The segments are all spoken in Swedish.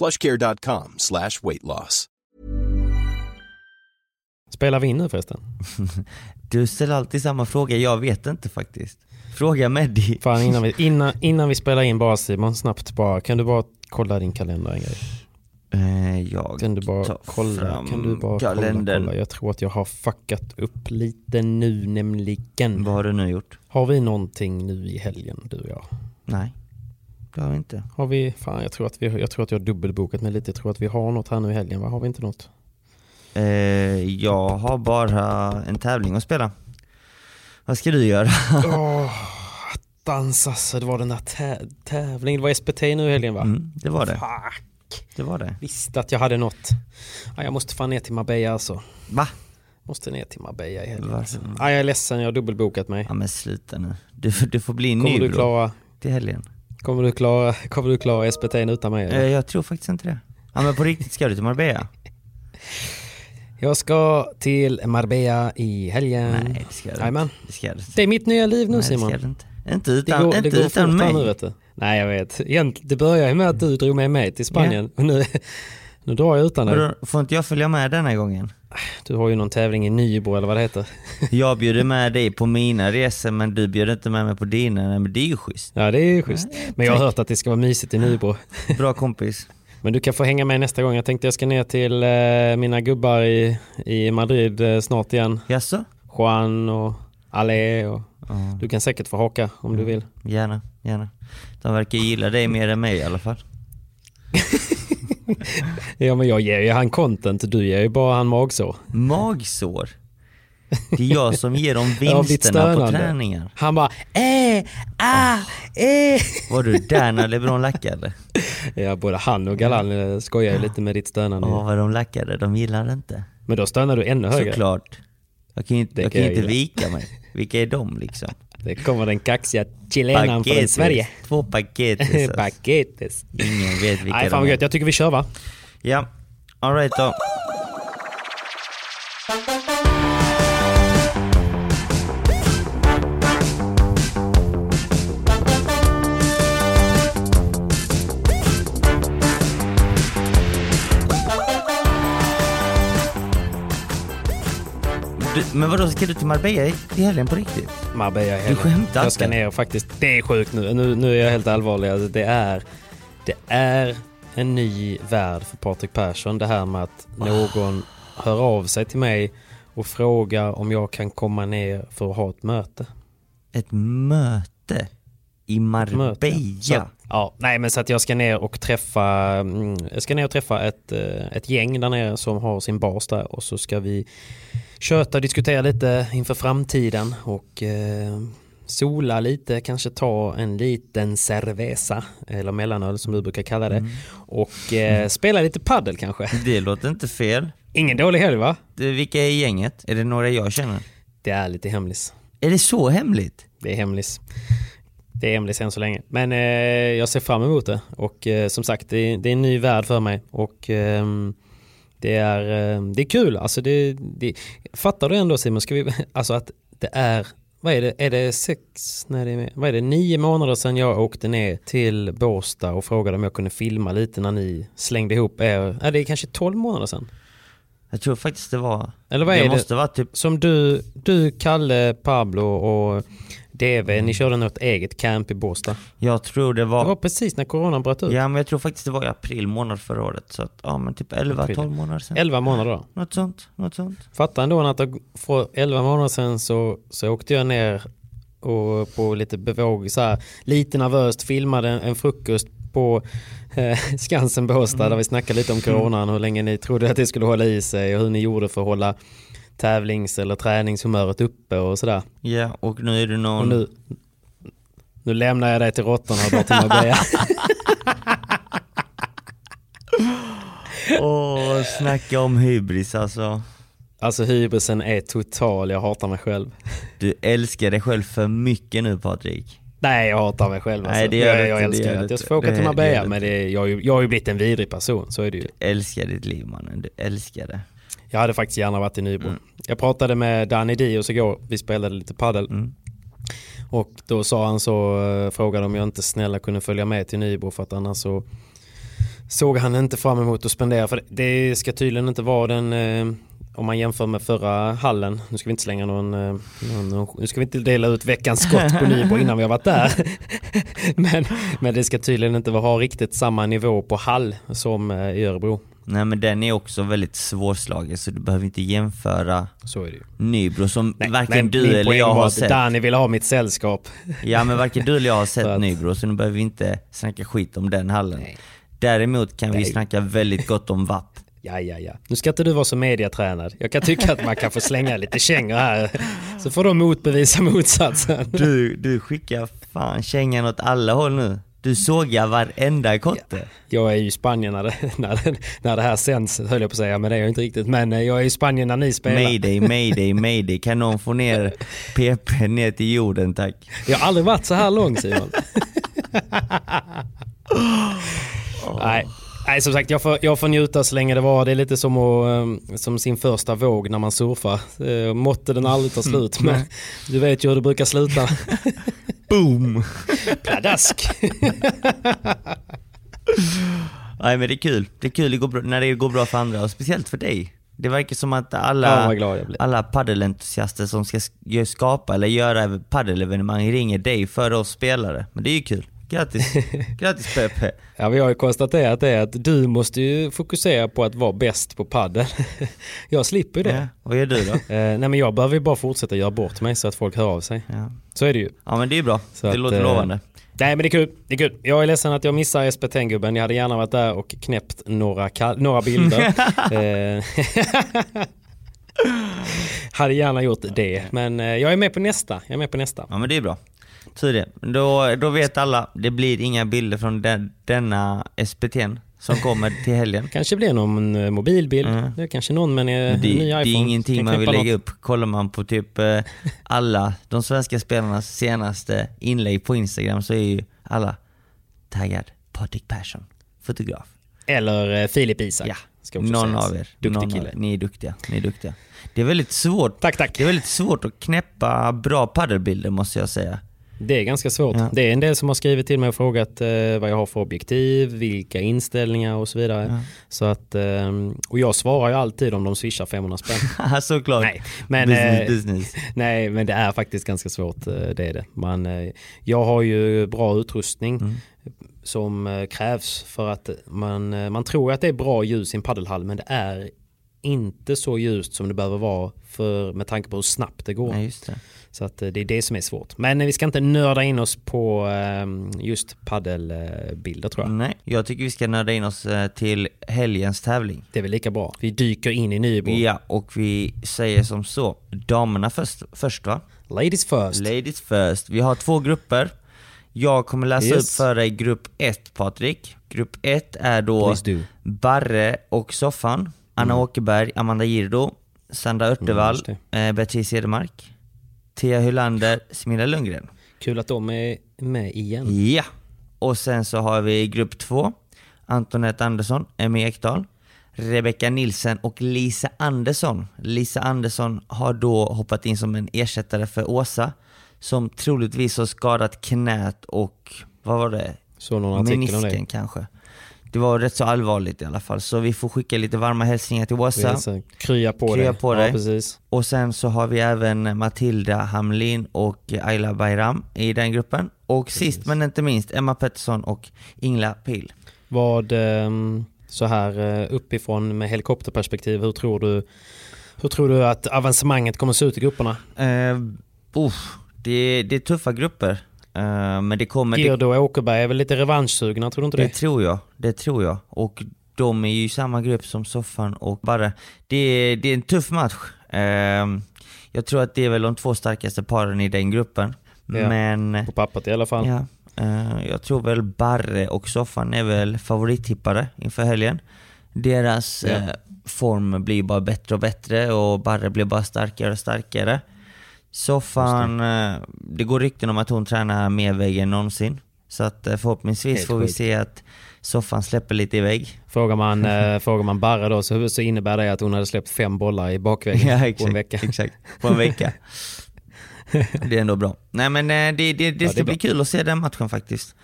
plushcare.com slash weight loss. Spelar vi in nu förresten? Du ställer alltid samma fråga, jag vet inte faktiskt. Fråga Meddi. Fan, innan vi, innan, innan vi spelar in bara Simon, snabbt bara, kan du bara kolla din kalender en grej? Eh, jag Kan du bara kolla? Kan du bara kolla, kalendern. kolla? Jag tror att jag har fuckat upp lite nu nämligen. Vad har du nu gjort? Har vi någonting nu i helgen, du och jag? Nej, det har vi inte. Har vi, fan jag tror att, vi, jag, tror att jag har dubbelbokat mig lite. Jag tror att vi har något här nu i helgen, va? Har vi inte något? Eh, jag har bara en tävling att spela. Vad ska du göra? Åh, attans alltså, det var den där tä- tävlingen. Det var SPT nu i helgen va? Mm, det var det. Fuck. Det var det. Visste att jag hade något. Ja, jag måste fan ner till Marbella alltså. Va? Måste ner till Marbella i helgen. Ja, jag är ledsen, jag har dubbelbokat mig. Ja men sluta nu. Du, du får bli Kommer ny du bro, klara, till helgen. Kommer du klara, kommer du klara SPT utan mig? Eh, eller? jag tror faktiskt inte det. Ja men på riktigt, ska du till Marbella? Jag ska till Marbella i helgen. Nej det ska du inte. Det ska du. Det är mitt nya liv nu Nej, Simon. det ska du inte. Inte Det utan, går, inte det går utan mig. nu vet du. Nej jag vet. Egent, det börjar ju med att du drog med mig till Spanien. Och nu, nu drar jag utan dig. Får inte jag följa med denna gången? Du har ju någon tävling i Nybro eller vad det heter. Jag bjuder med dig på mina resor men du bjuder inte med mig på dina. Men det är ju schysst. Ja det är ju schysst. Men jag har hört att det ska vara mysigt i Nybro. Bra kompis. Men du kan få hänga med nästa gång. Jag tänkte jag ska ner till eh, mina gubbar i, i Madrid eh, snart igen. Jaså? Juan och Ale och Ja, du kan säkert få haka om du vill. gärna, gärna. De verkar gilla dig mer än mig i alla fall. Ja men jag ger ju han content, du ger ju bara han magsår. Magsår? Det är jag som ger dem vinsterna på träningar. Han bara eh, ah, eh. Var du där när LeBron lackade? Ja både han och Galan eh, skojar ju lite med ditt stönande. Ja, vad de lackade. De gillar inte. Men då stönar du ännu högre. Såklart. Jag kan ju inte, Det jag kan jag inte vika mig. Vilka är de liksom? Det kommer den kaxiga chilenaren från Sverige. Två paketes. alltså. Paketes. Ingen vet vilka Nej fan vad gött, jag tycker vi kör va? Ja, alright då. Men vadå, ska du till Marbella i helgen på riktigt? Marbella i helgen. skämtar Jag ska inte? ner faktiskt. Det är sjukt nu. Nu, nu är jag helt allvarlig. Alltså, det, är, det är en ny värld för Patrik Persson. Det här med att någon hör av sig till mig och frågar om jag kan komma ner för att ha ett möte. Ett möte i Marbella? Så, ja, nej men så att jag ska ner och träffa, mm, jag ska ner och träffa ett, eh, ett gäng där nere som har sin bas där och så ska vi köta och diskutera lite inför framtiden och eh, sola lite, kanske ta en liten cerveza eller mellanöl som du brukar kalla det Mm. och eh, spela lite paddel kanske. Det låter inte fel. Ingen dålig helg va? Du, vilka är i gänget? Är det några jag känner? Det är lite hemlis. Är det så hemligt? Det är hemlis. Det är hemlis än så länge. Men eh, jag ser fram emot det och eh, som sagt det är, det är en ny värld för mig och ehm, det är, eh, det är kul. Alltså det, det, fattar du ändå Simon, ska vi, alltså att det är vad är det, är det sex, nej det är, vad är det, nio månader sedan jag åkte ner till Båstad och frågade om jag kunde filma lite när ni slängde ihop er, är det kanske tolv månader sedan? Jag tror faktiskt det var... Eller vad det är det? måste vara typ... Som du, du, Kalle, Pablo och DV, ni körde något eget camp i Båstad. Jag tror det Det var var... precis när coronan bröt ut. Ja men jag tror faktiskt det var i april månad förra året. Så att, ja men typ 11-12 månader sedan. 11 månader då. Något sånt, något sånt. Fatta ändå att för 11 månader sedan så, så åkte jag ner och på lite bevåg, så här, lite nervöst filmade en, en frukost på eh, Skansen Båstad där vi snackade lite om coronan, hur länge ni trodde att det skulle hålla i sig och hur ni gjorde för att hålla tävlings eller träningshumöret uppe och sådär. Ja, och nu är det någon... Och nu, nu lämnar jag dig till råttorna och drar till Marbella. Åh, snacka om hybris alltså. Alltså hybrisen är total, jag hatar mig själv. Du älskar dig själv för mycket nu Patrik. Nej jag hatar mig själv alltså. Nej, det gör jag, du jag inte, det älskar gör att du jag får åka Det- till det Marbella du men det, jag, har ju- jag har ju blivit en vidrig person, så är det ju. Älskar ditt liv mannen, du älskar det. Jag hade faktiskt gärna varit i Nybro. Mm. Jag pratade med Danny Dios igår, vi spelade lite paddel Mm. Och då sa han så, eh, frågade om jag inte snälla kunde följa med till Nybro för att annars så såg han inte fram emot att spendera. För det ska tydligen inte vara den, eh, om man jämför med förra hallen, nu ska vi inte slänga någon, eh, någon, nu ska vi inte dela ut veckans skott på Nybro innan vi har varit där. men, men det ska tydligen inte ha riktigt samma nivå på hall som i Örebro. Nej men den är också väldigt svårslagen så du behöver inte jämföra Så är det. Nybro som varken men du eller jag har sett. Danny ville ha mitt sällskap. Ja men varken du eller jag har sett att- Nybro så nu behöver vi inte snacka skit om den hallen. Nej. Däremot kan vi Nej. snacka väldigt gott om VAP. Ja, ja, ja. Nu ska inte du vara så mediatränad. Jag kan tycka att man kan få slänga lite kängor här. Så får de motbevisa motsatsen. Du, du skickar fan kängan åt alla håll nu. Du sågar varenda kotte. Jag är ju i Spanien när det, när, när det här sänds, höll jag på att säga, men det är jag inte riktigt. Men eh, jag är i Spanien när ni spelar. Mayday, mayday, mayday. Kan någon få ner PP ner till jorden tack? Jag har aldrig varit så här lång Simon. Nej. Nej som sagt jag får, jag får njuta så länge det var. Det är lite som, att, eh, som sin första våg när man surfar. Eh, Måtte den aldrig ta slut men du vet ju hur det brukar sluta. Boom! Pladask! Nej men det är kul. Det är kul det går bra, när det går bra för andra och speciellt för dig. Det verkar som att Ja, alla, blir. alla paddelentusiaster som ska skapa eller göra paddelevenemang ringer dig före oss spelare. Men det är ju kul. Grattis! Grattis Pepe! Ja, vi har ju konstaterat det att du måste ju fokusera på att vara bäst på padel. Jag slipper det. Ja, vad gör du då? Eh, nej men jag behöver ju bara fortsätta göra bort mig så att folk hör av sig. Ja, Så är det ju. ja men det är bra. Så det att, låter eh, lovande. Nej men det är kul. Det är kul. Jag är ledsen att jag missar SPT-gubben. Jag hade gärna varit där och knäppt några, några bilder. Eh, hade gärna gjort det. Men eh, jag är med på nästa. Jag är med på nästa. Ja men det är bra. Det. Då, då vet alla, det blir inga bilder från den, denna SPT'n som kommer till helgen. Kanske blir någon eh, mobilbild. Mm. Det är kanske någon med en eh, Men det, ny det iPhone. är ingenting man vill lägga något. upp. Kollar man på typ eh, alla de svenska spelarnas senaste inlägg på Instagram så är ju alla taggad Patrik Persson, fotograf. Eller Filip Isak. Ja, någon sägas. av er. Duktig någon kille. Er. Ni är duktiga. Ni är duktiga. Det är väldigt svårt. Tack, tack. Det är väldigt svårt att knäppa bra paddelbilder måste jag säga. Det är ganska svårt. Ja. Det är en del som har skrivit till mig och frågat eh, vad jag har för objektiv, vilka inställningar och så vidare. Ja. Så att, eh, och jag svarar ju alltid om de swishar 500 spänn. Såklart. nej, men, business, eh, business. nej, men det är faktiskt ganska svårt. eh, Det är det. Man, eh, jag har ju bra utrustning Mm. som eh, krävs för att man, eh, man tror att det är bra ljus i en paddelhall men det är inte så ljust som det behöver vara för, med tanke på hur snabbt det går. Nej, just det. Så att eh, det är det som är svårt. Men vi ska inte nörda in oss på eh, just paddelbilder tror jag. Nej, jag tycker vi ska nörda in oss eh, till helgens tävling. Det är väl lika bra. Vi dyker in i Nybro. Ja, och vi säger som så. Damerna först, först va? Ladies first. Ladies first. Vi har två grupper. Jag kommer läsa Yes. upp för dig grupp 1 Patrik. Grupp 1 är då. Barre och Soffan, Anna Åkerberg, Amanda Girdo, Sandra Örtevall, just eh, Beatrice Edemark, Thea Hylander, Smilla Lundgren. Kul att de är med igen. Ja! Och sen så har vi grupp 2, Antonette Andersson, Emmy Ekdahl, Rebecca Nilsen och Lisa Andersson. Lisa Andersson har då hoppat in som en ersättare för Åsa, som troligtvis har skadat knät och, vad var det? Så någon artikel om Menisken det. kanske. Det var rätt så allvarligt i alla fall, så vi får skicka lite varma hälsningar till. Så, krya på Krya dig. på Ja, dig. precis. Och sen så har vi även Matilda Hamlin och Ayla Bayram i den gruppen. Och sist men inte minst Emma Pettersson och Ingla Pil. Vad, ehm, så här eh, uppifrån med helikopterperspektiv, hur tror du hur tror du att avancemanget kommer att se ut i grupperna? Uh, uff, det, det är tuffa grupper. Eh, men det kommer... Girdo och Åkerberg är väl lite revanschsugna, tror du inte det det? tror jag, det tror jag. Och de är ju i samma grupp som Soffan och Barre. Det, det är en tuff match. Eh, jag tror att det är väl de två starkaste paren i den gruppen. Ja. Men... På pappret i alla fall. Ja, eh, jag tror väl Barre och Soffan är väl favorittippare inför helgen. Deras Ja. form blir bara bättre och bättre och Barre blir bara starkare och starkare. Soffan, eh, det går rykten om att hon tränar mer vägg än någonsin. Så att eh, förhoppningsvis Helt får vi sjukt. se att Soffan släpper lite i vägg. Frågar, man, eh, frågar man Barre då så, så innebär det att hon hade släppt fem bollar i bakväggen Ja, på exakt, en vecka. exakt. På en vecka. det är ändå bra. Nej men det, det, det det är ska bra. bli kul att se den matchen faktiskt.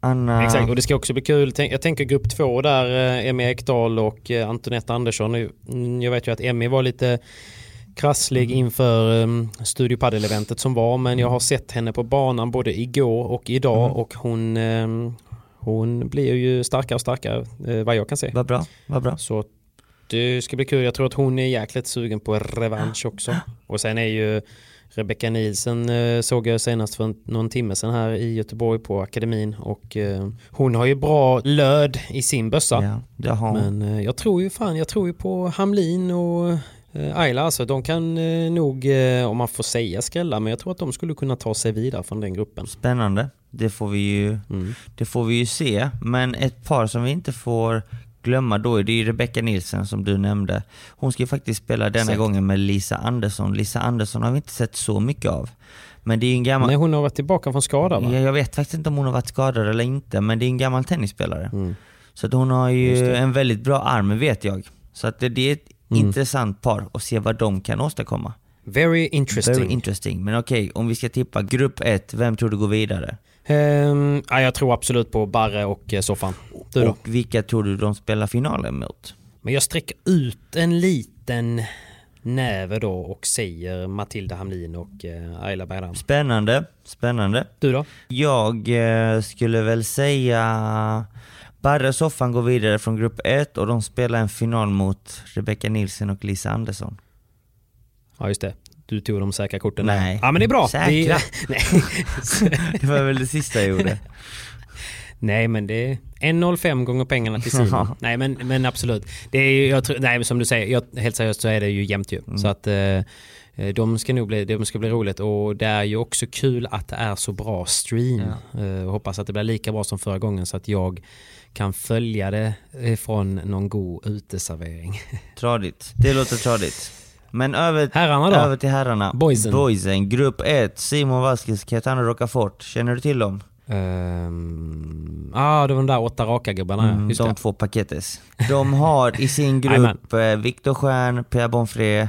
Anna... Exakt, och det ska också bli kul. Jag tänker grupp två där, Emmy Ekdahl och Antonette Andersson. Jag vet ju att Emmy var lite krasslig inför um, Studio Padel-eventet som var, men jag har sett henne på banan både igår och idag Mm. och hon, ehm, hon blir ju starkare och starkare eh, vad jag kan se. Vad bra, vad bra. Så det ska bli kul. Jag tror att hon är jäkligt sugen på revansch också. Och sen är ju Rebecca Nielsen eh, såg jag senast för någon timme sedan här i Göteborg på akademin och eh, hon har ju bra löd i sin bössa. Ja. Men jag tror ju fan, jag tror ju på Hamlin och eh, Ayla alltså. De kan eh, nog, eh, om man får säga skrälla, men jag tror att de skulle kunna ta sig vidare från den gruppen. Spännande. Det får vi ju, Mm. det får vi ju se. Men ett par som vi inte får glömma då är det ju Rebecca Nilsen som du nämnde. Hon ska ju faktiskt spela denna Exakt. gången med Lisa Andersson. Lisa Andersson har vi inte sett så mycket av. Men det är en gammal... Nej, hon har varit tillbaka från skada va? Ja, jag vet faktiskt inte om hon har varit skadad eller inte, men det är en gammal tennisspelare. Mm. Så att hon har ju en väldigt bra arm, vet jag. Så att det, det är ett Mm. intressant par och se vad de kan åstadkomma. Very interesting. Very interesting. Men okej, om vi ska tippa grupp 1, vem tror du går vidare? Ehm, ja, jag tror absolut på Barre och eh, Soffan. Du då? Och vilka tror du de spelar finalen mot? Men jag sträcker ut en liten näve då och säger Matilda Hamlin och eh, Ayla Bayram. Spännande, spännande. Du då? Jag eh, skulle väl säga Barre och Soffan går vidare från grupp 1 och de spelar en final mot Rebecca Nilsen och Lisa Andersson. Ja just det. Du tog de säkra korten där. Nej. Ja men det är bra. Säkra? Nej. Det var väl det sista jag gjorde. nej men det är 1,05 gånger pengarna till Simon. nej men, men absolut. Det är, jag tror, nej men som du säger, jag, helt seriöst så är det ju jämnt ju. Mm. Så att eh, de ska nog bli, de ska bli roligt och det är ju också kul att det är så bra stream. Eh, och hoppas att det blir lika bra som förra gången så att jag kan följa det eh, från någon god uteservering. Tradigt. Det låter tradigt. Men över, Herrarna då? över till herrarna. Boysen. Boysen. Grupp 1. Simon Vasquez, Caetano Rocafort. Känner du till dem? Ehm, ah, det var de där åtta raka gubbarna. ja. Mm, Just de det. två paketes. De har i sin grupp eh, Viktor Stjern, Pierre Bonfré,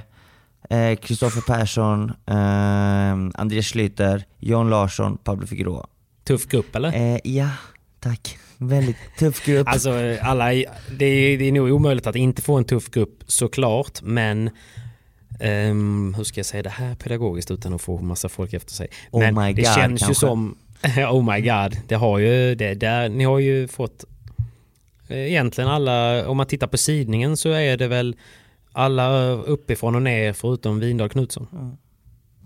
eh, Kristoffer Persson, eh, Andreas Schlüter, John Larsson, Pablo Figueroa. Tuff grupp eller? Eh, ja, tack. Väldigt tuff grupp. Alltså alla, det är, det är nog omöjligt att inte få en tuff grupp såklart men ehm, hur ska jag säga det här pedagogiskt utan att få massa folk efter sig. Oh men my det God, känns ju kanske. som, oh my god, det har ju, det där, ni har ju fått eh, egentligen alla, om man tittar på sidningen så är det väl alla uppifrån och ner förutom Vindal Knutsson.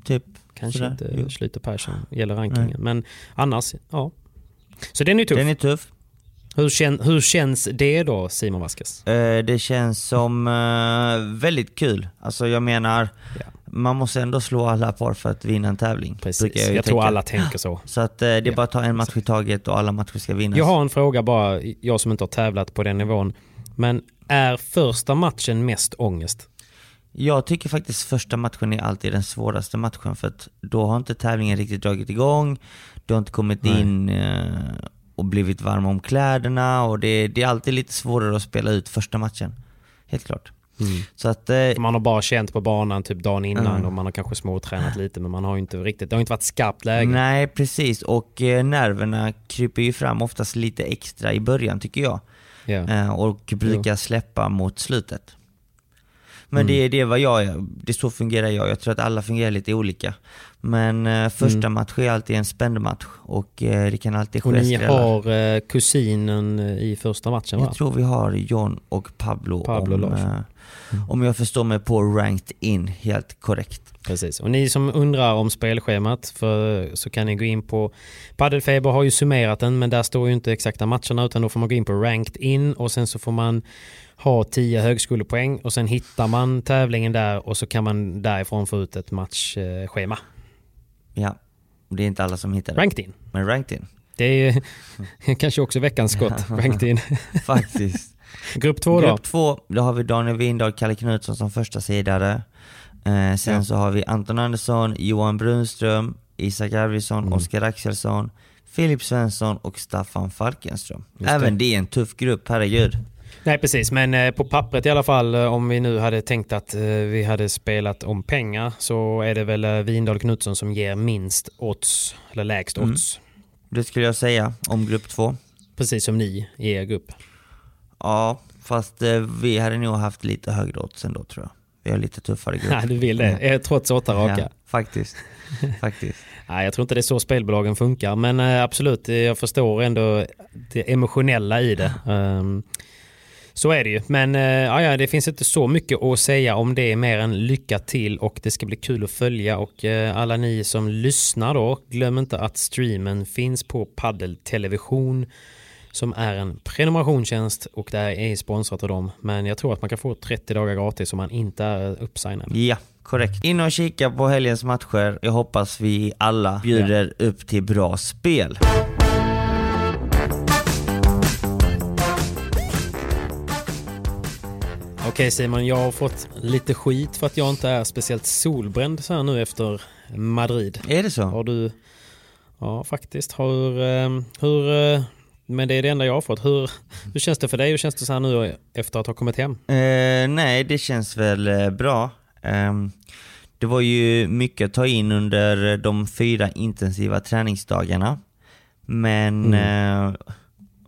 typ. Kanske Sådär, inte. Schlyter Persson gäller rankingen men annars, ja. Så den är tuff. Den är tuff. Hur, kän, hur känns det då Simon Vasquez? Eh, det känns som eh, väldigt kul. Alltså jag menar, Ja. man måste ändå slå alla par för att vinna en tävling. Precis, ju jag tror alla tänker så. Så att eh, det är Ja, bara att ta en match i taget och alla matcher ska vinnas. Jag har en fråga bara, jag som inte har tävlat på den nivån. Men är första matchen mest ångest? Jag tycker faktiskt första matchen är alltid den svåraste matchen för att då har inte tävlingen riktigt dragit igång, du har inte kommit Nej. in och blivit varm om kläderna och det, det är alltid lite svårare att spela ut första matchen. Helt klart. Så att, eh, Man har bara känt på banan typ dagen innan Mm. och man har kanske småtränat lite men man har inte riktigt, det har inte varit skarpt läge. nej precis och eh, nerverna kryper ju fram oftast lite extra i början tycker jag. Ja. Eh, och brukar släppa mot slutet. Men Mm. det, är- det är vad jag, det är så fungerar jag. Jag tror att alla fungerar lite olika. Men eh, första Mm. match är alltid en spänd match och eh, det kan alltid ske Och ni har eh, kusinen eh, i första matchen va? Jag tror vi har John och Pablo, Pablo om, eh, om jag förstår mig på ranked in helt korrekt. Precis. Och ni som undrar om spelschemat för, så kan ni gå in på Paddelfeber har ju summerat den men där står ju inte exakta matcherna utan då får man gå in på ranked in och sen så får man ha 10 högskolepoäng och sen hittar man tävlingen där och så kan man därifrån få ut ett matchschema. Ja, det är inte alla som hittar det. Ranked in. Men ranked in, Det är kanske också veckans skott. Ranked in. faktiskt. Grupp två då? Grupp två, då har vi Daniel Windahl, Kalle Knutsson som första sidare. Eh, sen Ja. så har vi Anton Andersson, Johan Brunström, Isak Arvidsson, Mm. Oskar Axelsson, Filip Svensson och Staffan Falkenström. Även det är en tuff grupp, herregud. Nej precis, men eh, på pappret i alla fall eh, om vi nu hade tänkt att eh, vi hade spelat om pengar så är det väl Windahl Knutsson som ger minst odds, eller lägst Mm. odds. Det skulle jag säga om grupp två. Precis som ni i er grupp. Ja, fast vi hade nog haft lite högre odds ändå tror jag. Vi har lite tuffare grupp. Ja, du vill det. Eh, Trots åtta raka. Ja, faktiskt. faktiskt. Nej, jag tror inte det är så spelbolagen funkar, men absolut, jag förstår ändå det emotionella i det. Så är det ju. Men eh, ja, ja, det finns inte så mycket att säga om det mer än lycka till och det ska bli kul att följa. Och eh, alla ni som lyssnar då, glöm inte att streamen finns på Paddel Television som är en prenumerationstjänst och det är sponsrat av dem. Men jag tror att man kan få 30 dagar gratis om man inte är uppsignad. Ja, korrekt. In och kika på helgens matcher. Jag hoppas vi alla bjuder upp till bra spel. Okej Simon, jag har fått lite skit för att jag inte är speciellt solbränd så här nu efter Madrid. Är det så? Har du... Ja, faktiskt. Hur... eh, hur eh, men det är det enda jag har fått. Hur, hur känns det för dig? Hur känns det så här nu efter att ha kommit hem? Eh, nej, det känns väl eh, bra. Ehm, det var ju mycket att ta in under de fyra intensiva träningsdagarna. Men eh,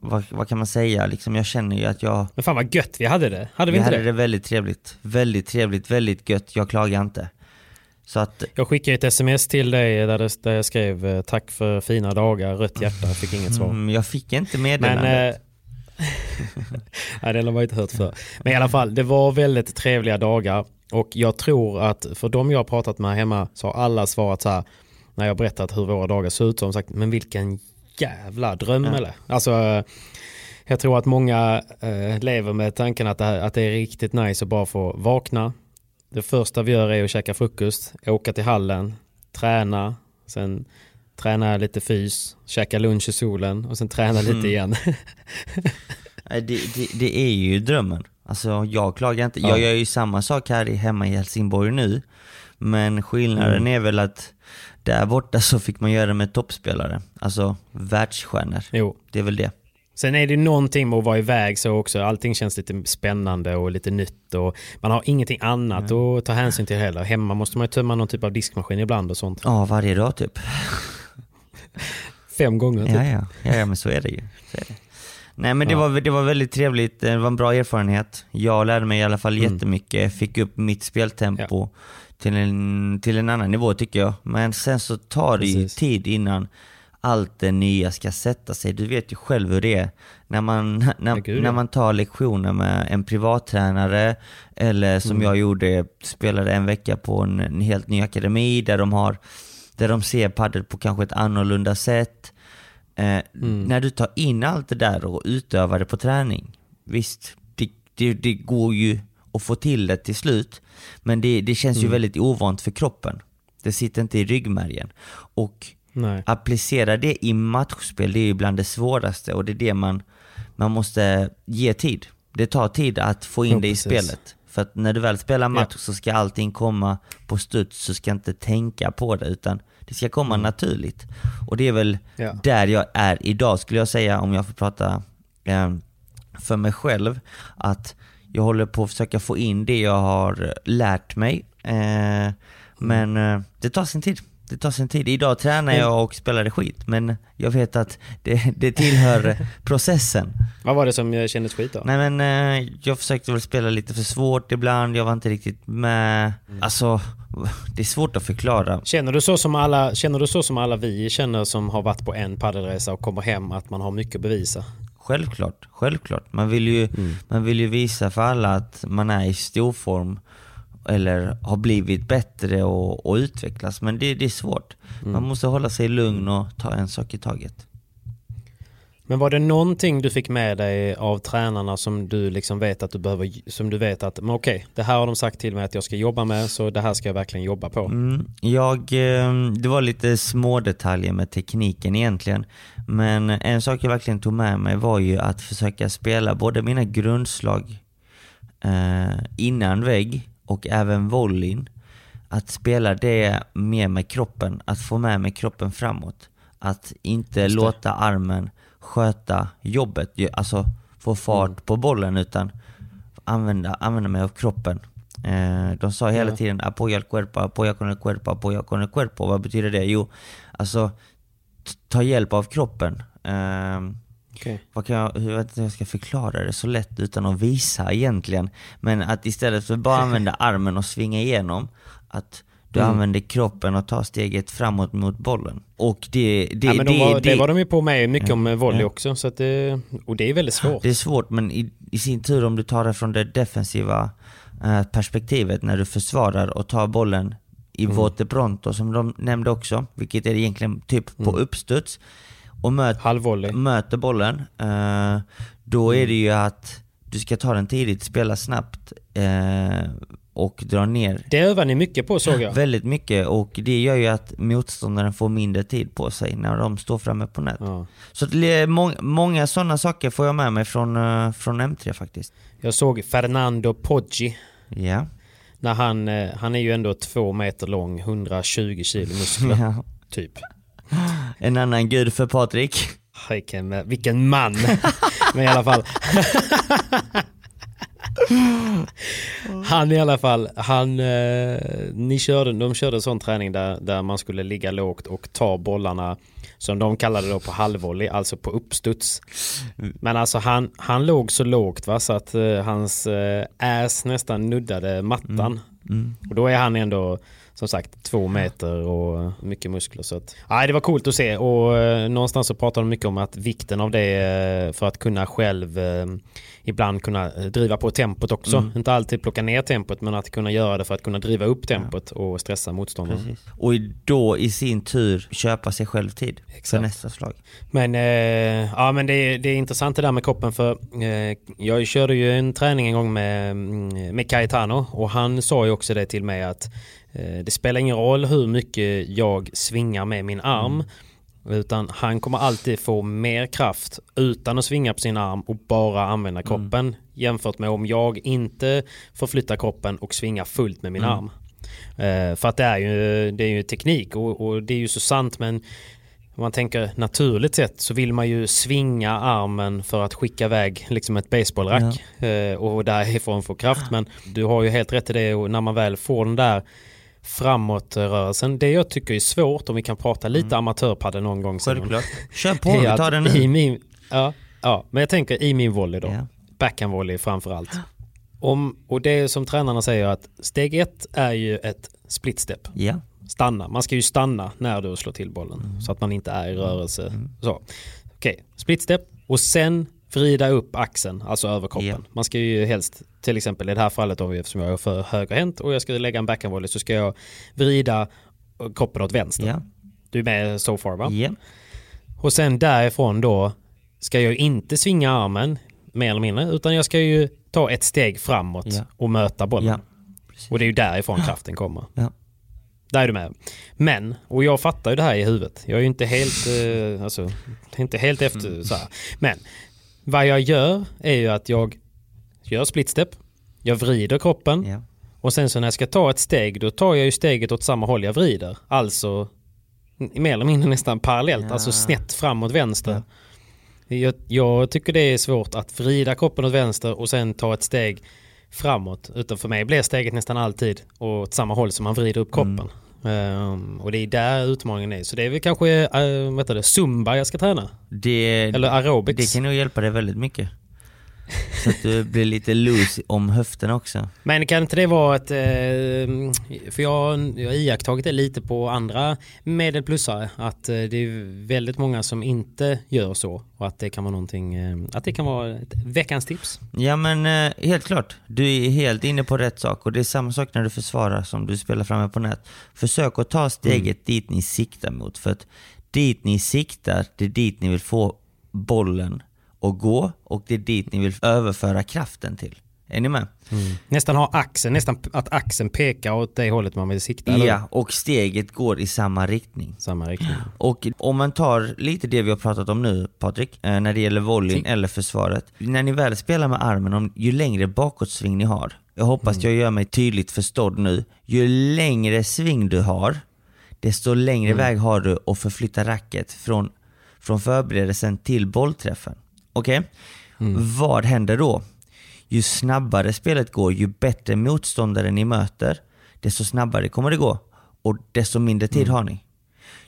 vad, vad kan man säga? Liksom, jag känner ju att jag Men fan vad gött vi hade det. Hade vi vi inte hade det? det väldigt trevligt. Väldigt trevligt, väldigt gött. Jag klagar inte. Så att, Jag skickade ett sms till dig där, det, där jag skrev eh, tack för fina dagar, rött hjärta, jag fick inget svar. mm, jag fick inte meddelandet. Eh, nej, den har man inte hört för. Men i alla fall, det var väldigt trevliga dagar. Och jag tror att för de jag har pratat med hemma så har alla svarat så här när jag berättat hur våra dagar ser ut så har de sagt men vilken jävla dröm Ja. eller? Alltså jag tror att många eh, lever med tanken att det, här, att det är riktigt nice att bara få vakna. Det första vi gör är att käka frukost, åka till hallen, träna, sen träna lite fys, käka lunch i solen och sen träna lite Mm. igen. Nej, det, det, det är ju drömmen. Alltså jag klagar inte. Ja. Jag gör ju samma sak här i- hemma i Helsingborg nu. Men skillnaden Mm. är väl att där borta så fick man göra det med toppspelare. Alltså världsstjärnor. jo. Det är väl det. Sen är det ju någonting med att vara iväg så också. Allting känns lite spännande och lite nytt och man har ingenting annat att ta hänsyn till heller. Hemma måste man ju tömma någon typ av diskmaskin ibland och sånt. Ja, varje dag typ. Fem gånger typ. Ja, ja. ja, ja men så är det ju. Så är det. Nej men det, Ja. var, det var väldigt trevligt, det var en bra erfarenhet. Jag lärde mig i alla fall Mm. jättemycket, fick upp mitt speltempo till, en, till en annan nivå tycker jag. Men sen så tar det ju Precis. tid innan allt det nya ska sätta sig. Du vet ju själv hur det är. När man, Ja, när, gud, när ja. man tar lektioner med en privattränare eller som Mm. jag gjorde, spelade en vecka på en, en helt ny akademi där de har där de ser padel på kanske ett annorlunda sätt. Eh, Mm. När du tar in allt det där och utövar det på träning, visst, det, det, det går ju och få till det till slut. Men det, det känns ju väldigt ovant för kroppen. Det sitter inte i ryggmärgen. Och Nej. applicera det i matchspel, det är ju bland det svåraste och det är det man, man måste ge tid. Det tar tid att få in Ja, det i precis. spelet. För att när du väl spelar match Ja. så ska allting komma på studs, så ska inte tänka på det utan det ska komma naturligt. Och det är väl Ja. där jag är idag skulle jag säga om jag får prata eh, för mig själv. Att jag håller på att försöka få in det jag har lärt mig. Eh, men eh, det tar sin tid. Det tar sin tid. Idag tränar jag och spelar skit, men jag vet att det, det tillhör processen. Vad var det som eh, kändes skit då? Nej men eh, jag försökte väl spela lite för svårt ibland, jag var inte riktigt med. Alltså, det är svårt att förklara. Känner du, så som alla, känner du så som alla vi känner som har varit på en paddelresa och kommer hem att man har mycket att bevisa? Självklart, självklart. Man vill ju, man vill ju visa för alla att man är i stor form eller har blivit bättre och, och utvecklas. Men det, det är svårt. Man måste hålla sig lugn och ta en sak i taget. Men var det någonting du fick med dig av tränarna som du liksom vet att du behöver, som du vet att, men okej, det här har de sagt till mig att jag ska jobba med så det här ska jag verkligen jobba på. Mm, jag, eh, det var lite små detaljer med tekniken egentligen. Men en sak jag verkligen tog med mig var ju att försöka spela både mina grundslag eh, innan vägg och även volleyn. Att spela det mer med kroppen, att få med mig kroppen framåt. Att inte låta armen sköta jobbet, alltså få fart Mm. på bollen utan använda, använda mig av kroppen. Eh, de sa hela Ja. tiden apoya el cuerpo, apoya con el cuerpo, apoya con el cuerpo. Vad betyder det? Jo, alltså ta hjälp av kroppen. Eh, Okej. vad kan jag, jag vet inte hur jag ska förklara det så lätt utan att visa egentligen. Men att istället för bara använda armen och svinga igenom, att du Mm. använder kroppen och tar steget framåt mot bollen. Och det, det, ja, men de var, det, det var de ju på med mycket Ja, om eh, volley ja. också. Så det, och det är väldigt svårt. det är svårt men i, i sin tur om du tar det från det defensiva eh, perspektivet när du försvarar och tar bollen i Mm. vote pronto som de nämnde också, vilket är egentligen typ på Mm. uppstuds och möt, möter bollen, eh, då Mm. är det ju att du ska ta den tidigt, spela snabbt eh, och dra ner Det övar ni mycket på såg jag. väldigt mycket och det gör ju att motståndaren får mindre tid på sig när de står framme på nät. Ja. Så må- många sådana saker får jag med mig från, eh, från M3 faktiskt. Jag såg Fernando Poggi. Ja. När han, eh, han är ju ändå två meter lång, 120 kilo muskler ja. typ. En annan gud för Patrik. Vilken, vilken man! Men i alla fall. Han i alla fall, han, eh, ni körde, de körde en sån träning där, där man skulle ligga lågt och ta bollarna som de kallade då på halvvolley, alltså på uppstuds. Men alltså han, han låg så lågt va, så att eh, hans eh, ass nästan nuddade mattan. Mm. Och då är han ändå som sagt två meter och mycket muskler. Så att, nej, det var coolt att se och eh, någonstans så pratar de mycket om att vikten av det eh, för att kunna själv eh, ibland kunna eh, driva på tempot också. Mm. Inte alltid plocka ner tempot men att kunna göra det för att kunna driva upp tempot och stressa motståndaren. Precis. Och då i sin tur köpa sig själv tid för nästa slag. Men, eh, ja, men det, är, det är intressant det där med kroppen för eh, jag körde ju en träning en gång med, mm, med Cayetano och han sa ju också det till mig att det spelar ingen roll hur mycket jag svingar med min arm utan han kommer alltid få mer kraft utan att svinga på sin arm och bara använda kroppen jämfört med om jag inte förflyttar kroppen och svingar fullt med min arm. Eh, för att det är ju, det är ju teknik och, och det är ju så sant men om man tänker naturligt sett så vill man ju svinga armen för att skicka iväg liksom ett baseballrack eh, och därifrån få kraft. Men du har ju helt rätt i det och när man väl får den där framåtrörelsen. Det jag tycker är svårt om vi kan prata lite amatörpadel någon gång. Självklart. Kör på, vi tar den I nu. min, ja, ja, men jag tänker i min volley då. Ja. Backhandvolley framför allt. Om, och det är som tränarna säger att steg ett är ju ett split step. Ja. Stanna. Man ska ju stanna när du slår till bollen så att man inte är i rörelse. Så. Okej, split step och sen vrida upp axeln, alltså över kroppen. Ja. Man ska ju helst, till exempel i det här fallet då, eftersom jag är för högerhänt och jag ska lägga en backhandvolley så ska jag vrida kroppen åt vänster. Ja. Du är med so far va? Ja. Och sen därifrån då ska jag inte svinga armen mer eller mindre. Utan jag ska ju ta ett steg framåt Ja. och möta bollen. Och det är ju därifrån kraften kommer. Där är du med. Men, och jag fattar ju det här i huvudet. Jag är ju inte helt, eh, alltså, inte helt efter så här. Men, vad jag gör är ju att jag gör split step. Jag vrider kroppen. Ja. Och sen så när jag ska ta ett steg, då tar jag ju steget åt samma håll jag vrider. Alltså, mer eller mindre nästan parallellt. Ja. Alltså snett framåt vänster. Jag, jag tycker det är svårt att vrida kroppen åt vänster och sen ta ett steg framåt. Utan för mig blir steget nästan alltid åt samma håll som man vrider upp kroppen. Ehm, och det är där utmaningen är. Så det är väl kanske uh, vad heter det, zumba jag ska träna. Det, Eller aerobics. det kan nog hjälpa dig väldigt mycket. Så att du blir lite loose om höfterna också. Men kan inte det vara ett... Eh, för jag, jag har iakttagit det lite på andra medelplussare. Att eh, det är väldigt många som inte gör så. Och att det kan vara någonting... Eh, att det kan vara ett veckans tips. Ja men helt klart, du är helt inne på rätt sak och det är samma sak när du försvarar som du spelar framme på nät. Försök att ta steget dit ni siktar mot för att dit ni siktar, det är dit ni vill få bollen att gå och det är dit ni vill överföra kraften till. Är ni med? Nästan ha axeln, nästan att axeln pekar åt det hållet man vill sikta. eller? Ja, och steget går i samma riktning. Samma riktning. Och om man tar lite det vi har pratat om nu Patrik, eh, när det gäller volleyn eller försvaret. När ni väl spelar med armen, om, ju längre bakåtsving ni har, jag hoppas jag gör mig tydligt förstådd nu, ju längre sving du har, desto längre väg har du att förflytta racket från, från förberedelsen till bollträffen. Okej? Vad händer då? Ju snabbare spelet går, ju bättre motståndare ni möter, desto snabbare kommer det gå. Och desto mindre tid har ni.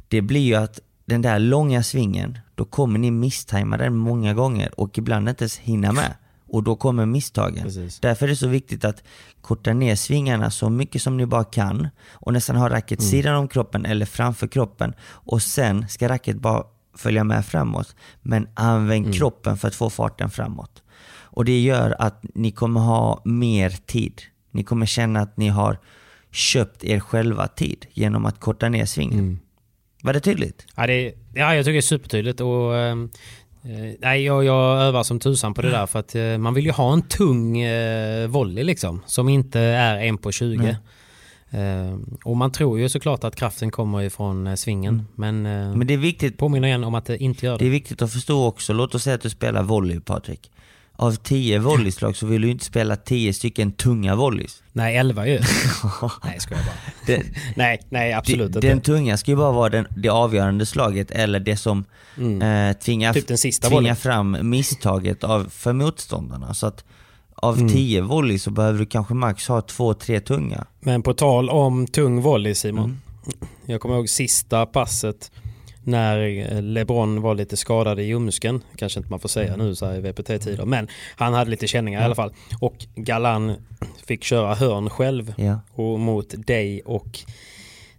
Det blir ju att den där långa svingen, då kommer ni misstajma den många gånger och ibland inte ens hinna med. Och då kommer misstagen. Precis. Därför är det så viktigt att korta ner svingarna så mycket som ni bara kan och nästan ha racket sidan om kroppen eller framför kroppen och sen ska racket bara följa med framåt. Men använd kroppen för att få farten framåt. Och det gör att ni kommer ha mer tid. Ni kommer känna att ni har köpt er själva tid genom att korta ner svingen. Var det tydligt? Ja, det, ja, jag tycker det är supertydligt. Och, ehm, eh, nej, jag, jag övar som tusan på det där för att eh, man vill ju ha en tung eh, volley liksom. Som inte är en på 20. Eh, och man tror ju såklart att kraften kommer ifrån eh, svingen. Men, eh, Men det är viktigt påminner igen om att det inte gör Det det. är viktigt att förstå också, låt oss säga att du spelar volley Patrik. Av tio volleyslag så vill du inte spela tio stycken tunga volleys. Nej, 11 ju. nej, ska jag bara. Den, Nej, nej absolut inte. den tunga ska ju bara vara den, det avgörande slaget eller det som eh, tvingar, Typ den sista tvingar fram misstaget av, för motståndarna. Så att av Mm. tio volley så behöver du kanske max ha två, tre tunga. Men på tal om tung volley Simon. Mm. Jag kommer ihåg sista passet när eh, LeBron var lite skadad i ljumsken. Kanske inte man får säga Mm. nu så här i VPT-tider. Men han hade lite känningar i alla fall. Och Galan fick köra hörn själv Ja. och mot dig och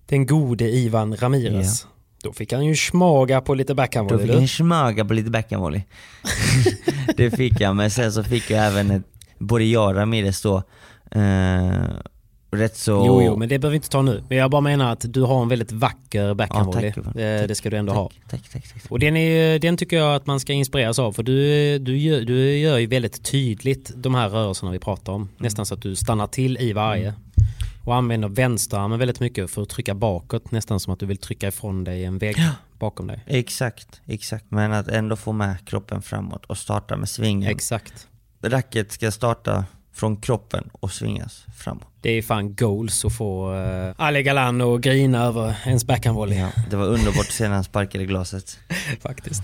den gode Ivan Ramirez. Då fick han ju smaga på lite Då backhandvolley. fick du. jag smaga på lite backhandvolley. det fick jag, men sen så fick jag även ett, både jag och Ramirez då, eh, rätt så... Jo, jo, men det behöver vi inte ta nu. Men jag bara menar att du har en väldigt vacker backhandvolley. tack, Ivan. det, det ska du ändå ha. tack, tack, tack, tack. Och den, är, den tycker jag att man ska inspireras av för du, du, gör, du gör ju väldigt tydligt de här rörelserna vi pratar om. Nästan så att du stannar till i varje. Och använder vänsterarmen väldigt mycket för att trycka bakåt. Nästan som att du vill trycka ifrån dig en vägg bakom dig. Exakt, exakt. Men att ändå få med kroppen framåt och starta med svingen. Exakt. Racket ska starta från kroppen och svingas framåt. Det är fan goals att få uh, Ali Galan och grina över ens backhandvolley. Ja, det var underbart att se när han sparkade glaset. faktiskt.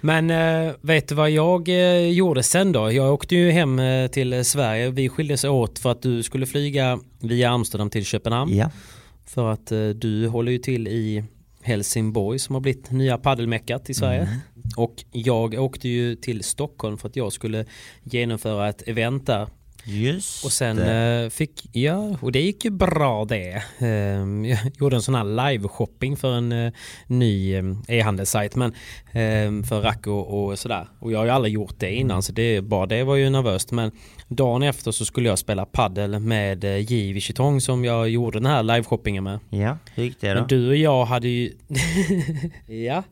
Men eh, vet du vad jag eh, gjorde sen då? Jag åkte ju hem eh, till Sverige. Vi skildes åt för att du skulle flyga via Amsterdam till Köpenhamn. Ja, För att du håller ju till i Helsingborg som har blivit nya paddelmeckat i Sverige. Och jag åkte ju till Stockholm för att jag skulle genomföra ett event där just Och sen det. eh, fick, ja, och det gick ju bra det. Ehm, jag gjorde en sån här live-shopping för en eh, ny eh, e-handelssajt men ehm, för rack och, och sådär. Och jag har ju aldrig gjort det innan så det, bara det var ju nervöst. Men dagen efter så skulle jag spela paddel med J. Vichitong som jag gjorde den här live-shoppingen med. Ja, hur gick det då? Men du och jag hade ju Ja,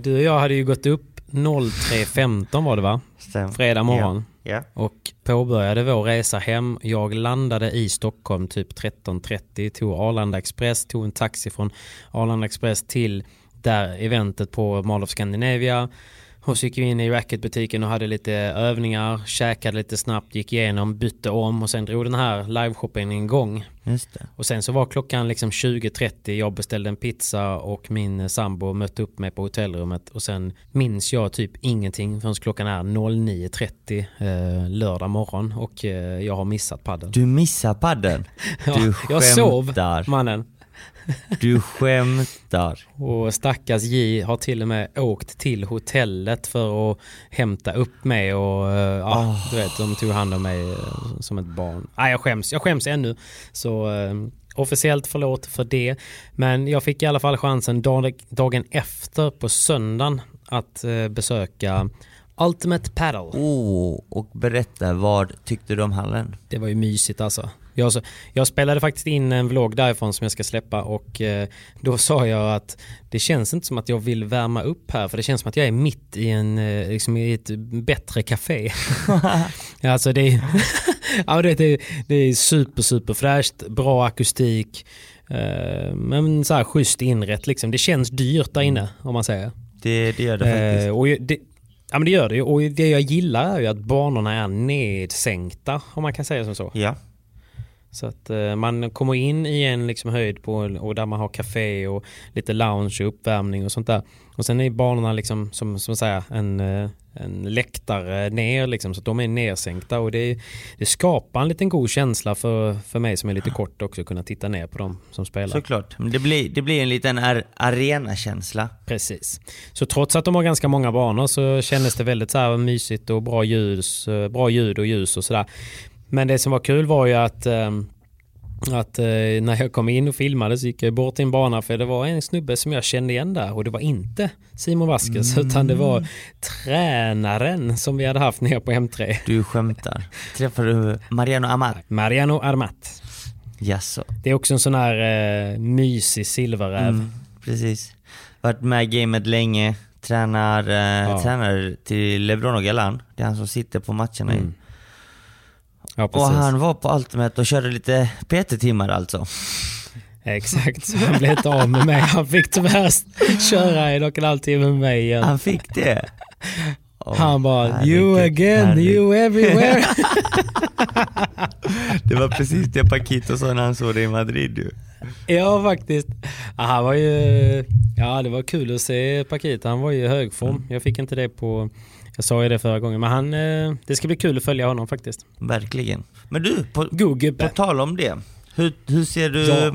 du och jag hade ju gått upp 03.15 var det va? Stäm. Fredag morgon. Yeah. Och påbörjade vår resa hem. Jag landade i Stockholm typ 13.30, tog Arlanda Express, tog en taxi från Arlanda Express till där eventet på Mall of Scandinavia. Och så gick vi in i racketbutiken och hade lite övningar, käkade lite snabbt, gick igenom, bytte om och sen drog den här liveshoppingen igång. Just det. Och sen så var klockan liksom 20.30, jag beställde en pizza och min sambo mötte upp mig på hotellrummet och sen minns jag typ ingenting förrän klockan är 09.30 eh, lördag morgon och eh, jag har missat padden. Du missar padden. Ja, Du jag sov skämtar. mannen. Du skämtar. Och stackars J har till och med åkt till hotellet för att hämta upp mig och eh, ja, du vet, de tog hand om mig eh, som ett barn. Nej, jag skäms, jag skäms ännu. Så eh, officiellt förlåt för det. Men jag fick i alla fall chansen dag, dagen efter på söndagen att besöka Ultimate Paddle. Oh, och berätta, vad tyckte du om hallen? Det var ju mysigt alltså. Jag, jag spelade faktiskt in en vlogg därifrån som jag ska släppa och eh, då sa jag att det känns inte som att jag vill värma upp här för det känns som att jag är mitt i, en, eh, liksom i ett bättre café. alltså det är, ja, det, det, det är super super fräscht, bra akustik, eh, men så här schysst inrätt liksom. Det känns dyrt där inne om man säger. Det, det gör det faktiskt. Eh, och ju- det, ja men det gör det ju. och det jag gillar är ju att banorna är nedsänkta om man kan säga som så. Ja. Så att eh, man kommer in i en liksom höjd på, och där man har café och lite lounge och uppvärmning och sånt där. Och sen är banorna liksom som, som säga en, eh, en läktare ner liksom så att de är nersänkta och det, det skapar en liten god känsla för, för mig som är lite kort också kunna titta ner på dem som spelar. Såklart. Men det blir, det blir en liten ar- arenakänsla. Precis. Så trots att de har ganska många banor så kändes det väldigt så här mysigt och bra ljus, eh, bra ljud och ljus och sådär. Men det som var kul var ju att, ehm, att eh, när jag kom in och filmade så gick jag bort till en bana för det var en snubbe som jag kände igen där och det var inte Simon Vasquez utan det var tränaren som vi hade haft nere på M3. Du skämtar. Träffade du Mariano Amat? Mariano Armat. Jaså? Det är också en sån här eh, mysig silverräv. Mm, precis. Varit med i gamet länge. Tränar, eh, Ja. tränar till LeBron och Galan. Det är han som sitter på matcherna. Mm. Ja, Och han var på Ultimate och körde lite PT-timmar alltså. Exakt, så han blev inte av med mig. Han fick tyvärr köra en och en halv timme med mig igen. Han fick det. Åh, Han bara herregud, you again, herregud. you everywhere. Det var precis det Paquito sa när han såg det i Madrid ju. ja faktiskt. Ja, han var ju, ja det var kul att se Paquita. Han var ju i hög form. Jag fick inte det på, jag sa ju det förra gången. Men han, eh, det ska bli kul att följa honom faktiskt. Verkligen. Men du, på, på tal om det. Hur, hur, ser du, Ja.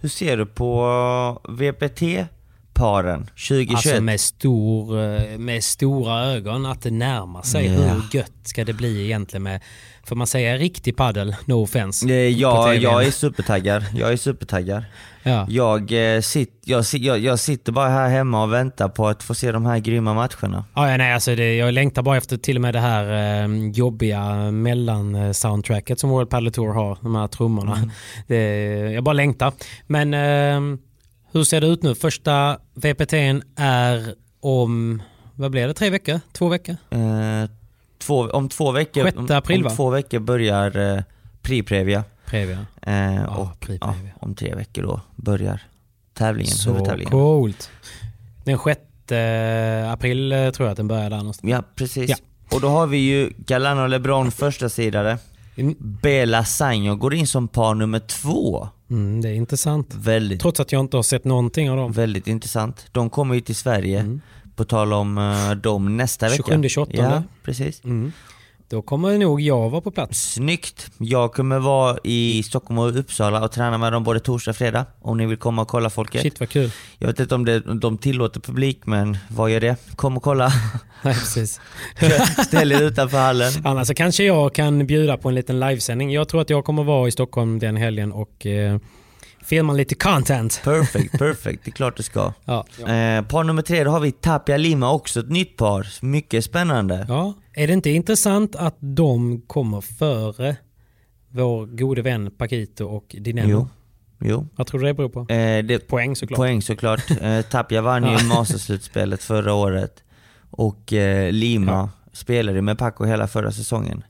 hur ser du på VPT-paren 2021? Alltså med, stor, eh, med stora ögon att det närmar sig. Ja. Hur gött ska det bli egentligen med, får man säga riktig paddel? No offense. Eh, Ja, jag är supertaggad. Jag är supertaggad. Ja. Jag, eh, sit, jag, jag, jag sitter bara här hemma och väntar på att få se de här grymma matcherna. Ja, ja, nej, alltså det, jag längtar bara efter till och med det här eh, jobbiga mellan-soundtracket som World Padel Tour har, de här trummorna. Mm. Det, jag bara längtar. Men eh, hur ser det ut nu? Första VPT'n är om, vad blir det, tre veckor? Två veckor? Eh, två, om två veckor, om, april, om va? två veckor börjar eh, Pri-Previa. Previa. Eh, och ja, Pri-Previa. om tre veckor då börjar tävlingen, Så huvudtävlingen. coolt. Den 6 april eh, tror jag att den börjar där någonstans. Ja, precis. Ja. Och då har vi ju Galano LeBron första sidare. Mm, Bela Sanjo går in som par nummer två. Mm, det är intressant. Väldigt, Trots att jag inte har sett någonting av dem. väldigt intressant. De kommer ju till Sverige, Mm. på tal om uh, dem nästa vecka. 27-28. Ja, precis. Mm. Då kommer nog jag vara på plats. Snyggt! Jag kommer vara i Stockholm och Uppsala och träna med dem både torsdag och fredag. Om ni vill komma och kolla folket. Shit vad kul. Jag vet inte om, det, de tillåter publik, men vad gör det? Kom och kolla. Nej, precis. Ställ er utanför hallen. Annars så kanske jag kan bjuda på en liten livesändning. Jag tror att jag kommer vara i Stockholm den helgen och eh, filma lite content. Perfect, perfect. Det är klart du ska. Ja. Eh, par nummer tre, då har vi Tapia Lima också, ett nytt par. Mycket spännande. ja. Är det inte intressant att de kommer före vår gode vän Paquito och Dineno? Jo. Jo. Vad tror du det beror på? Eh, det, Poäng såklart. poäng såklart. Eh, Tapia vann ju Masterslutspelet förra året. och eh, Lima Ja. spelade med Paco hela förra säsongen.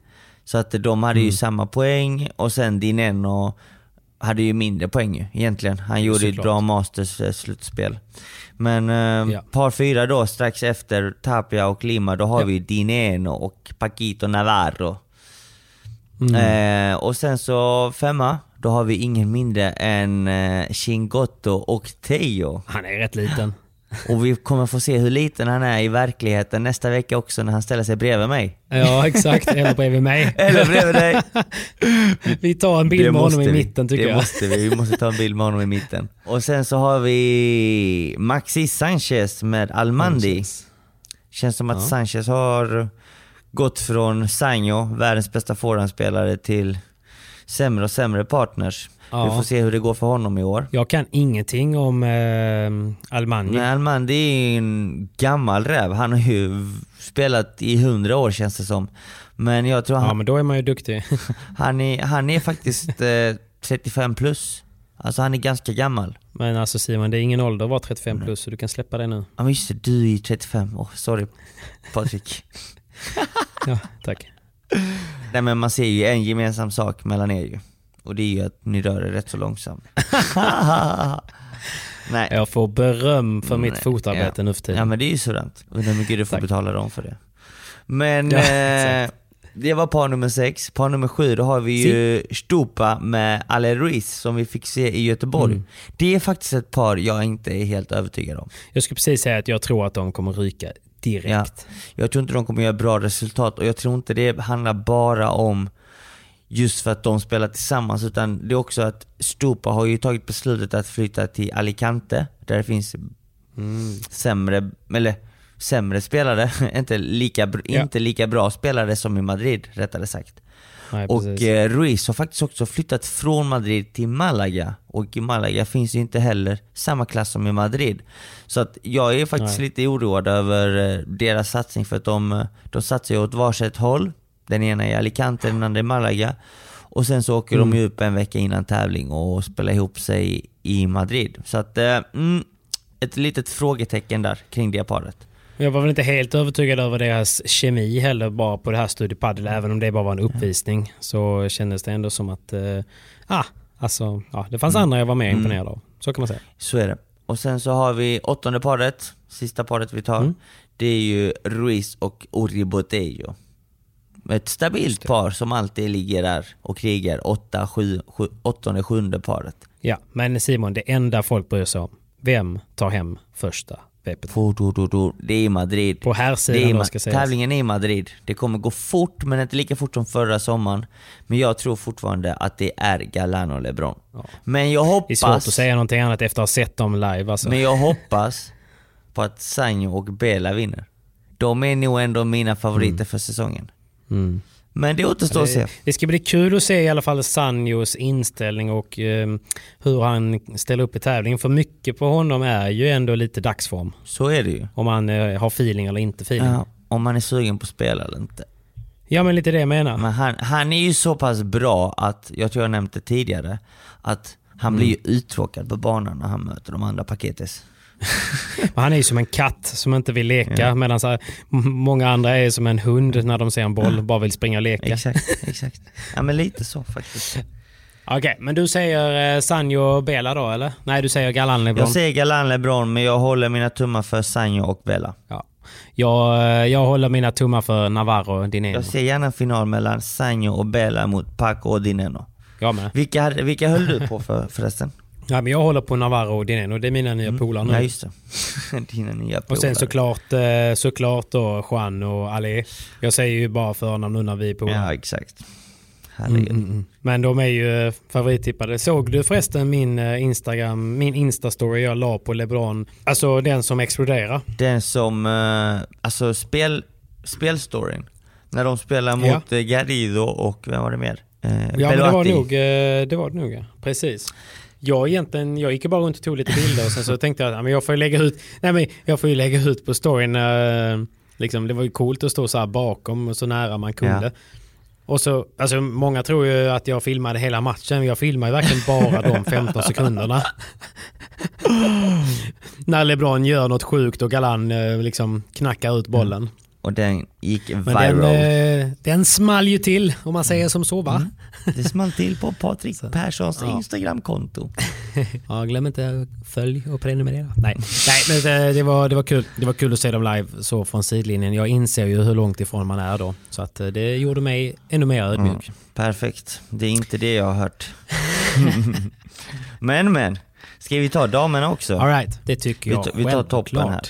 Så att de hade ju Mm. samma poäng och sen Dineno hade ju mindre poäng ju, egentligen. Han gjorde ju ett bra Masters eh, slutspel. Men eh, Ja. par fyra då, strax efter Tapia och Lima, då har Ja. vi Dineno och Paquito Navarro. Mm. Eh, och sen så femma, då har vi ingen mindre än eh, Chingotto och Teo. Han är rätt liten. Och vi kommer få se hur liten han är i verkligheten nästa vecka också när han ställer sig bredvid mig. Ja, exakt. Eller bredvid mig. Eller bredvid dig. Vi tar en bild Det med honom i mitten tycker det jag. måste vi. Vi måste ta en bild med honom i mitten. Och sen så har vi Maxi Sanchez med Almandi. Känns som att Ja. Sanchez har gått från Sanjo, världens bästa forehandspelare, till sämre och sämre partners. Ja. Vi får se hur det går för honom i år. Jag kan ingenting om eh, Almani. Men Almandi är en gammal räv. Han har ju spelat i hundra år känns det som. Men jag tror Ja, han, men då är man ju duktig. han, är, han är faktiskt eh, 35 plus. Alltså han är ganska gammal. Men alltså Simon, det är ingen ålder att vara 35 plus så du kan släppa det nu. Ja men just det, du är ju 35. Åh, sorry Patrik. Ja, tack. Nej men man ser ju en gemensam sak mellan er ju. Och det är ju att ni rör er rätt så långsamt. Nej. Jag får beröm för mitt Nej, fotarbete ja. nu för tiden. Ja men det är ju sådant. Undrar hur mycket du får Tack. betala dem för det. Men Ja, eh, det var par nummer sex. Par nummer sju, då har vi ju Stupa med Ale Ruiz som vi fick se i Göteborg. Mm. Det är faktiskt ett par jag inte är helt övertygad om. Jag skulle precis säga att jag tror att de kommer ryka direkt. Jag tror inte de kommer göra bra resultat och jag tror inte det handlar bara om just för att de spelar tillsammans utan det är också att Stupa har ju tagit beslutet att flytta till Alicante där det finns Mm. sämre, eller sämre spelare, inte lika, Ja. inte lika bra spelare som i Madrid rättare sagt. Nej, Och eh, Ruiz har faktiskt också flyttat från Madrid till Malaga och i Malaga finns ju inte heller samma klass som i Madrid. Så att jag är faktiskt Nej. lite oroad över eh, deras satsning för att de, eh, de satsar ju åt varsitt håll. Den ena i Alicante, den andra i Malaga. Och sen så åker Mm. de ju upp en vecka innan tävling och spelar ihop sig i Madrid. Så att, eh, mm, ett litet frågetecken där kring det paret. Jag var väl inte helt övertygad över deras kemi heller bara på det här Studio Padel. Även om det bara var en uppvisning så kändes det ändå som att eh, ah, alltså, ja, det fanns andra jag var mer imponerad av. Så kan man säga. Så är det. Och sen så har vi åttonde paret, sista paret vi tar. Mm. Det är ju Ruiz och Uri Botello. Ett stabilt par som alltid ligger där och krigar. Åtta, sju, sju, åttonde, sjunde paret. Ja, men Simon, det enda folk bryr sig om. Vem tar hem första VPT? Det är Madrid. På här Det är sidan då ska sägas. tävlingen är i Madrid. Det kommer gå fort, men inte lika fort som förra sommaren. Men jag tror fortfarande att det är Galan och LeBron. Men jag Det är hoppas... svårt att säga någonting annat efter att ha sett dem live alltså. Men jag hoppas på att Sanjo och Bela vinner. De är nog ändå mina favoriter för säsongen. Mm. Men det återstår att se. Det, ska bli kul att se i alla fall Sanjos inställning och eh, hur han ställer upp i tävlingen. För mycket på honom är ju ändå lite dagsform. Så är det ju. Om han eh, har feeling eller inte feeling. Ja, Ja, om man är sugen på att spela eller inte. men lite det jag menar. Men han, han är ju så pass bra att, jag tror jag nämnt det tidigare, att han blir ju uttråkad på banan när han möter de andra paketes. Han är ju som en katt som inte vill leka medan så här, m- många andra är som en hund när de ser en boll bara vill springa och leka. Exakt, exakt. Ja men lite så faktiskt. Okej, men du säger eh, Sanjo Bela då eller? Nej, du säger Galan LeBron. Jag säger Galan LeBron, men jag håller mina tummar för Sanjo och Bella. Ja. Jag, eh, jag håller mina tummar för Navarro Dineno. Jag ser gärna en final mellan Sanjo och Bella mot Paco och Dineno. Jag med. Vilka, vilka höll du på för, förresten? Ja, men jag håller på Navarro och Dineno. Det är mina nya polare nu. Ja just det. Dina nya Och sen polare. såklart, eh, såklart då Juan och Ali. Jag säger ju bara förnamn nu när vi är polare. Ja exakt. Herregud. Mm, mm. Men de är ju eh, favorittippade. Såg du förresten min eh, Instagram, min Insta-story jag la på LeBron? Alltså den som exploderar. Den som, alltså spel, spelstoryn. När de spelar mot Garrido och vem var det mer? Eh, Ja men det var nog, det var det nog ja. Precis. Jag egentligen, jag gick bara runt och tog lite bilder och sen så tänkte jag att jag får lägga ut, nej men jag får ju lägga ut på storyn, eh, liksom det var ju coolt att stå så här bakom och så nära man kunde. Ja. Och så, alltså många tror ju att jag filmade hela matchen, jag filmade verkligen bara de 15 sekunderna. När LeBron gör något sjukt och Galan eh, liksom knackar ut bollen. Och den gick Men viral. den, eh, den small ju till om man säger som så va? Mm. Det small till på Patrik Perssons ja. Instagramkonto. Ja, glöm inte följ och prenumerera. Nej, Nej men det, det, var, det, var kul. det var kul att se dem live så från sidlinjen. Jag inser ju hur långt ifrån man är då. Så att eh, det gjorde mig ännu mer ödmjuk. Perfekt. Det är inte det jag har hört. men men, ska vi ta damerna också? All right, det tycker Vi jag tar- vi tar toppen här.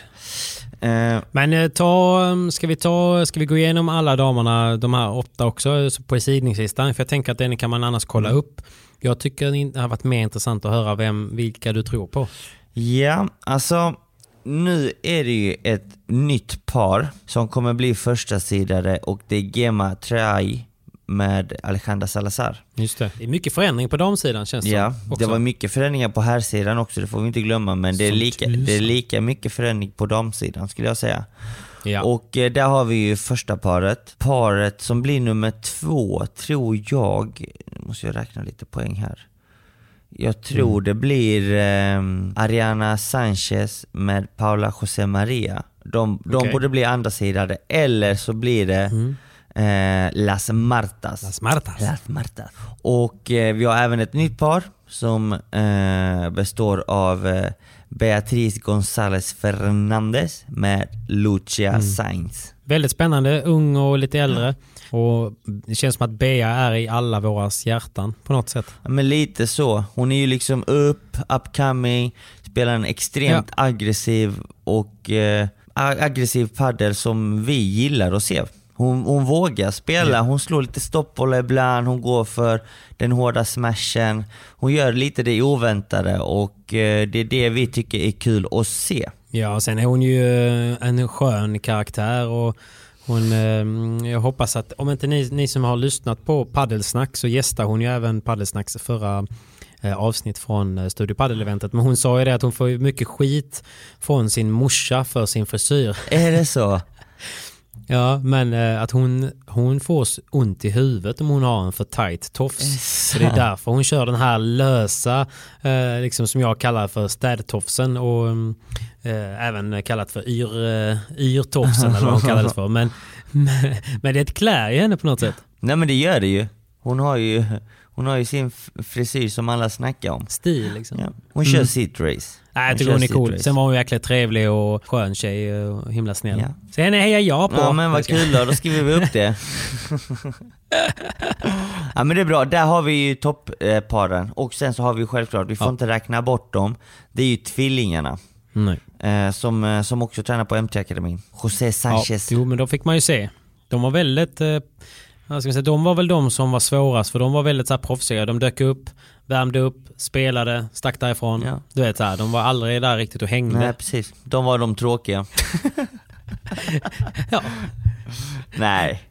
Eh, Men eh, ta, um, ska, vi ta, ska vi gå igenom alla damerna, de här åtta också, så på sidningslistan? För jag tänker att den kan man annars kolla Mm. upp. Jag tycker det har varit mer intressant att höra vem, vilka du tror på. ja, alltså nu är det ju ett nytt par som kommer bli första sidare och det är Gema Trai med Alejandra Salazar. Just det. Det är mycket förändring på damsidan känns det Ja, som, det också. var mycket förändringar på här sidan också, det får vi inte glömma. Men det är, lika, det är lika mycket förändring på damsidan skulle jag säga. ja. Och eh, där har vi ju första paret. Paret som blir nummer två tror jag, nu måste jag räkna lite poäng här. Jag tror Mm. det blir eh, Ariana Sanchez med Paula José Maria. De, de borde bli andra sidade eller så blir det Mm. Eh, Las Martas. Las Martas. Las Martas. Och eh, vi har även ett nytt par som eh, består av eh, Beatriz González Fernandez med Lucia Mm. Sainz. Väldigt spännande, ung och lite äldre. Och det känns som att Bea är i alla våras hjärtan på något sätt. Ja, Men lite så. Hon är ju liksom upp, upcoming, spelar en extremt aggressiv och eh, ag- aggressiv paddel som vi gillar att se. Hon, hon vågar spela, hon slår lite stoppbollar ibland, hon går för den hårda smashen. Hon gör lite det oväntade och eh, det är det vi tycker är kul att se. Ja, sen är hon ju eh, en skön karaktär och hon, eh, jag hoppas att, om inte ni, ni som har lyssnat på Paddelsnack så gästar hon ju även Paddelsnacks förra avsnitt från Studio Padel-eventet. Men hon sa ju det att hon får mycket skit från sin morsa för sin frisyr. Är det så? Ja, men eh, att hon, hon får ont i huvudet om hon har en för tight tofs. Så det är därför hon kör den här lösa, eh, liksom som jag kallar för städtofsen och mm, eh, även kallat för yr, eh, yrtofsen eller vad hon kallar det för. Men, men, men det klär ju henne på något sätt. Nej men det gör det ju. Hon har ju, hon har ju sin frisyr som alla snackar om. Stil liksom. Ja. Hon kör sitt race. Nej, jag tycker hon är cool. race. Sen var hon jäkligt trevlig och skön tjej och himla snäll. Ja. Så henne hejar jag på. Ja men vad kul då, då skriver vi upp det. ja men det är bra, där har vi ju toppparen. Och sen så har vi självklart, vi får Ja. inte räkna bort dem, det är ju tvillingarna. Eh, som, eh, som också tränar på MT-akademin. José Ja, Sanchez. jo, men då fick man ju se. De var väldigt... Eh, vad ska säga, de var väl de som var svårast för de var väldigt så här proffsiga. De dök upp, värmde upp, spelade, stack därifrån. Ja. Du vet så här, de var aldrig där riktigt och hängde. Nej precis, de var de tråkiga. Ja. Nej.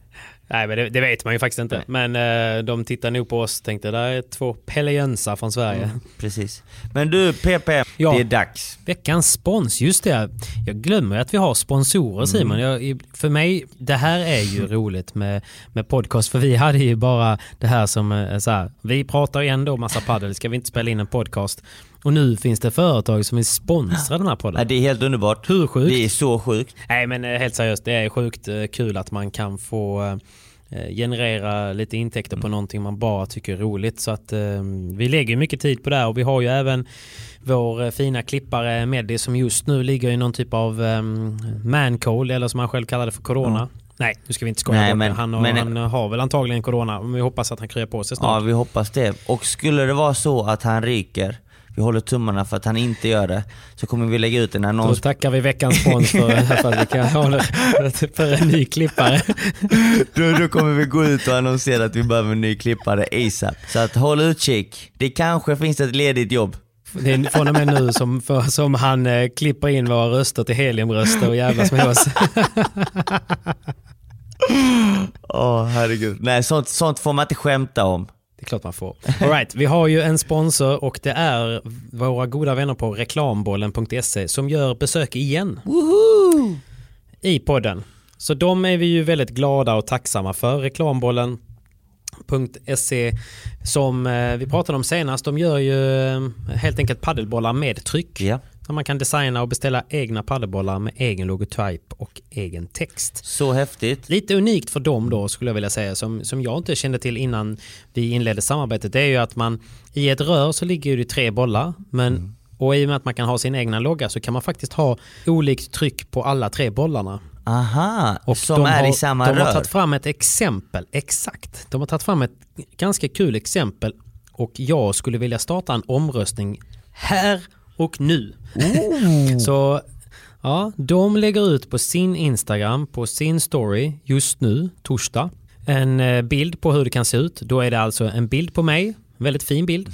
Nej men det, det vet man ju faktiskt inte. Men eh, de tittar nog på oss tänkte där är två Pelle Jönsar från Sverige. Mm, precis. Men du PP, Ja. det är dags. Veckans spons, just det. Jag glömmer att vi har sponsorer Simon. Jag, för mig, det här är ju roligt med, med podcast. För vi hade ju bara det här som eh, så här, vi pratar ju ändå massa paddel, ska vi inte spela in en podcast? Och nu finns det företag som vill sponsra den här Nej, podden. det är helt underbart. Hur sjukt? Det är så sjukt. Nej men eh, helt seriöst, det är sjukt eh, kul att man kan få eh, generera lite intäkter på någonting man bara tycker är roligt. Så att eh, vi lägger mycket tid på det här och vi har ju även vår eh, fina klippare Meddi som just nu ligger i någon typ av um, mancold eller som han själv kallar det för corona. Nej, nu ska vi inte skoja Nej, bort men- det. Han, har, men- han har väl antagligen corona, men vi hoppas att han kryar på sig Ja, snart. vi hoppas det. Och skulle det vara så att han ryker, vi håller tummarna för att han inte gör det, så kommer vi lägga ut en Då annons. tackar vi veckans spons för, för att vi kan hålla för en ny klippare. Då, då kommer vi gå ut och annonsera att vi behöver en ny klippare ASAP. Så att håll utkik. Det kanske finns ett ledigt jobb. Det är från och med nu som, för, som han eh, klipper in våra röster till heliumröster och jävlas med oss. Åh herregud. Nej, sånt, sånt får man inte skämta om. Det är klart man får. All right, vi har ju en sponsor och det är våra goda vänner på reklambollen.se som gör besök igen i podden. Så de är vi ju väldigt glada och tacksamma för. Reklambollen.se som eh, vi pratade om senast. De gör ju eh, helt enkelt padelbollar med tryck. Ja. Så man kan designa och beställa egna padelbollar med egen logotyp och egen text. Så häftigt. Lite unikt för dem då skulle jag vilja säga som, som jag inte kände till innan vi inledde samarbetet det är ju att man i ett rör så ligger det tre bollar men och i och med att man kan ha sin egna logga så kan man faktiskt ha olikt tryck på alla tre bollarna. Aha, Och som de är har, i samma De har rör. tagit fram ett exempel, exakt. De har tagit fram ett ganska kul exempel och jag skulle vilja starta en omröstning här och nu. Så ja, de lägger ut på sin Instagram, på sin story just nu, torsdag, en eh, bild på hur det kan se ut. Då är det alltså en bild på mig, en väldigt fin bild.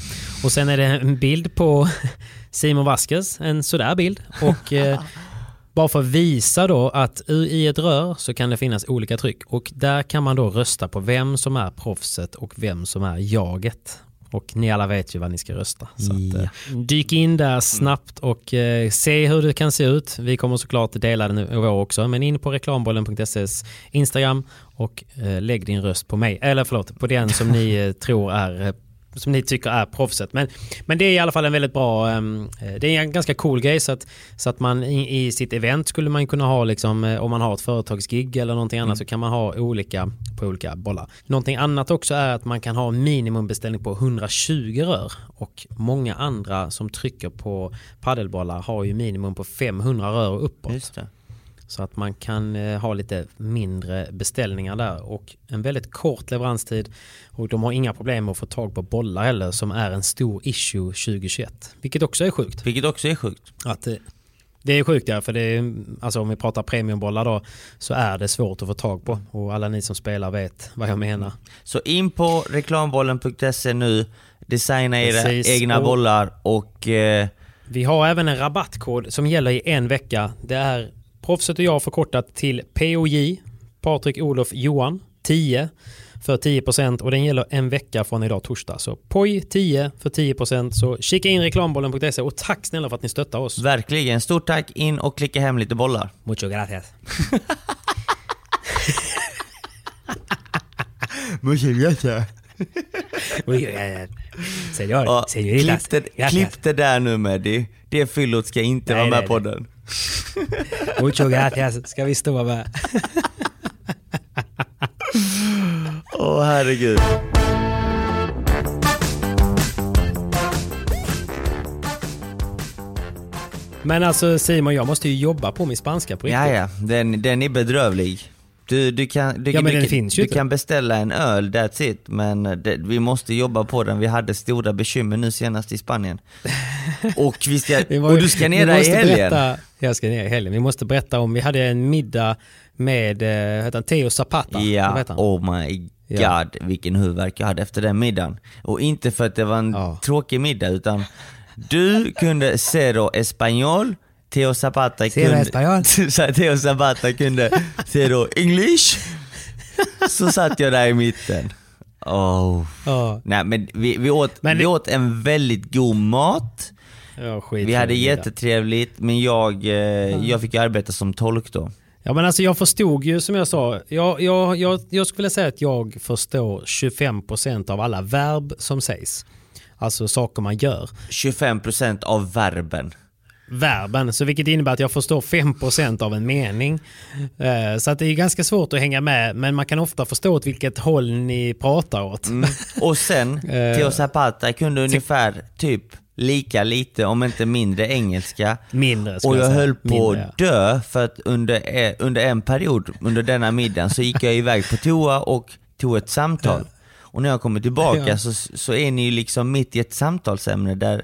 Och sen är det en bild på Simon Vasquez, en sådär bild. Och eh, bara för att visa då att i ett rör så kan det finnas olika tryck och där kan man då rösta på vem som är proffset och vem som är jaget. Och ni alla vet ju vad ni ska rösta. Så att, eh, dyk in där snabbt och eh, se hur det kan se ut. Vi kommer såklart dela det nu år också, men in på reklambollen.ses Instagram och eh, lägg din röst på mig, eller förlåt, på den som ni eh, tror är eh, som ni tycker är proffset. Men, men det är i alla fall en väldigt bra, ehm, eh, det är en ganska cool grej så att, så att man i, i sitt event skulle man kunna ha liksom, eh, om man har ett företagsgig eller någonting annat så kan man ha olika på olika bollar. Någonting annat också är att man kan ha minimumbeställning på 120 rör och många andra som trycker på paddelbollar har ju minimum på 500 rör och uppåt. Så att man kan eh, ha lite mindre beställningar där och en väldigt kort leveranstid och de har inga problem med att få tag på bollar heller som är en stor issue 2021. Vilket också är sjukt. Vilket också är sjukt. Att, eh, det är sjukt ja, för det är, alltså om vi pratar premiumbollar då så är det svårt att få tag på och alla ni som spelar vet vad jag menar. Så in på reklambollen.se nu, designa era Precis. egna Och- bollar och eh, Vi har även en rabattkod som gäller i en vecka. Det är proffset och jag förkortat till POJ, Patrik Olof Johan, 10 för 10% och den gäller en vecka från idag torsdag. Så POJ 10 för 10% så kika in reklambollen.se och tack snälla för att ni stöttar oss. verkligen, stort tack in och klicka hem lite bollar. Mucho gracias. Senor, Ja, klipp, det, klipp det där nu med det. Det fyllot ska inte Nej, vara med nej, på nej. den. Mucho gracias ska vi stå med. Åh herregud. Men alltså Simon, jag måste ju jobba på min spanska på riktigt. Ja, ja, den, den är bedrövlig. Du, du, kan, du, Ja, du, du kan beställa en öl, that's it. Men det, vi måste jobba på den. Vi hade stora bekymmer nu senast i Spanien. Och, vi ska, Vi var- och du ska ner där i helgen. Berätta, jag ska ner i helgen. Vi måste berätta om, vi hade en middag med eh, heter han, Theo Zapata. Ja, oh my god Ja. vilken huvudvärk jag hade efter den middagen. Och inte för att det var en Ja. tråkig middag utan du kunde cero español, Theo Zapata kunde, Theo Zapata kunde cero english. Så satt jag där i mitten. Oh. Ja, Nej men vi, vi, åt, Men vi åt en väldigt god mat. Ja, skit Vi hade jättetrevligt men jag, eh, jag fick arbeta som tolk då. Ja men alltså jag förstod ju som jag sa, jag, jag, jag, jag skulle vilja säga att jag förstår 25% av alla verb som sägs. Alltså saker man gör. 25% av verben. Verben, så vilket innebär att jag förstår 5% av en mening. Eh, Så att det är ganska svårt att hänga med, men man kan ofta förstå åt vilket håll ni pratar åt. Mm. Och sen, Eh, Theo Zapata kunde ungefär typ lika lite, om inte mindre engelska. Mindre Och jag säga. höll på Mindre, att dö för att under, eh, under en period, under denna middagen, så gick jag iväg på toa och tog ett samtal. Och när jag kommer tillbaka Ja. så, så är ni ju liksom mitt i ett samtalsämne där,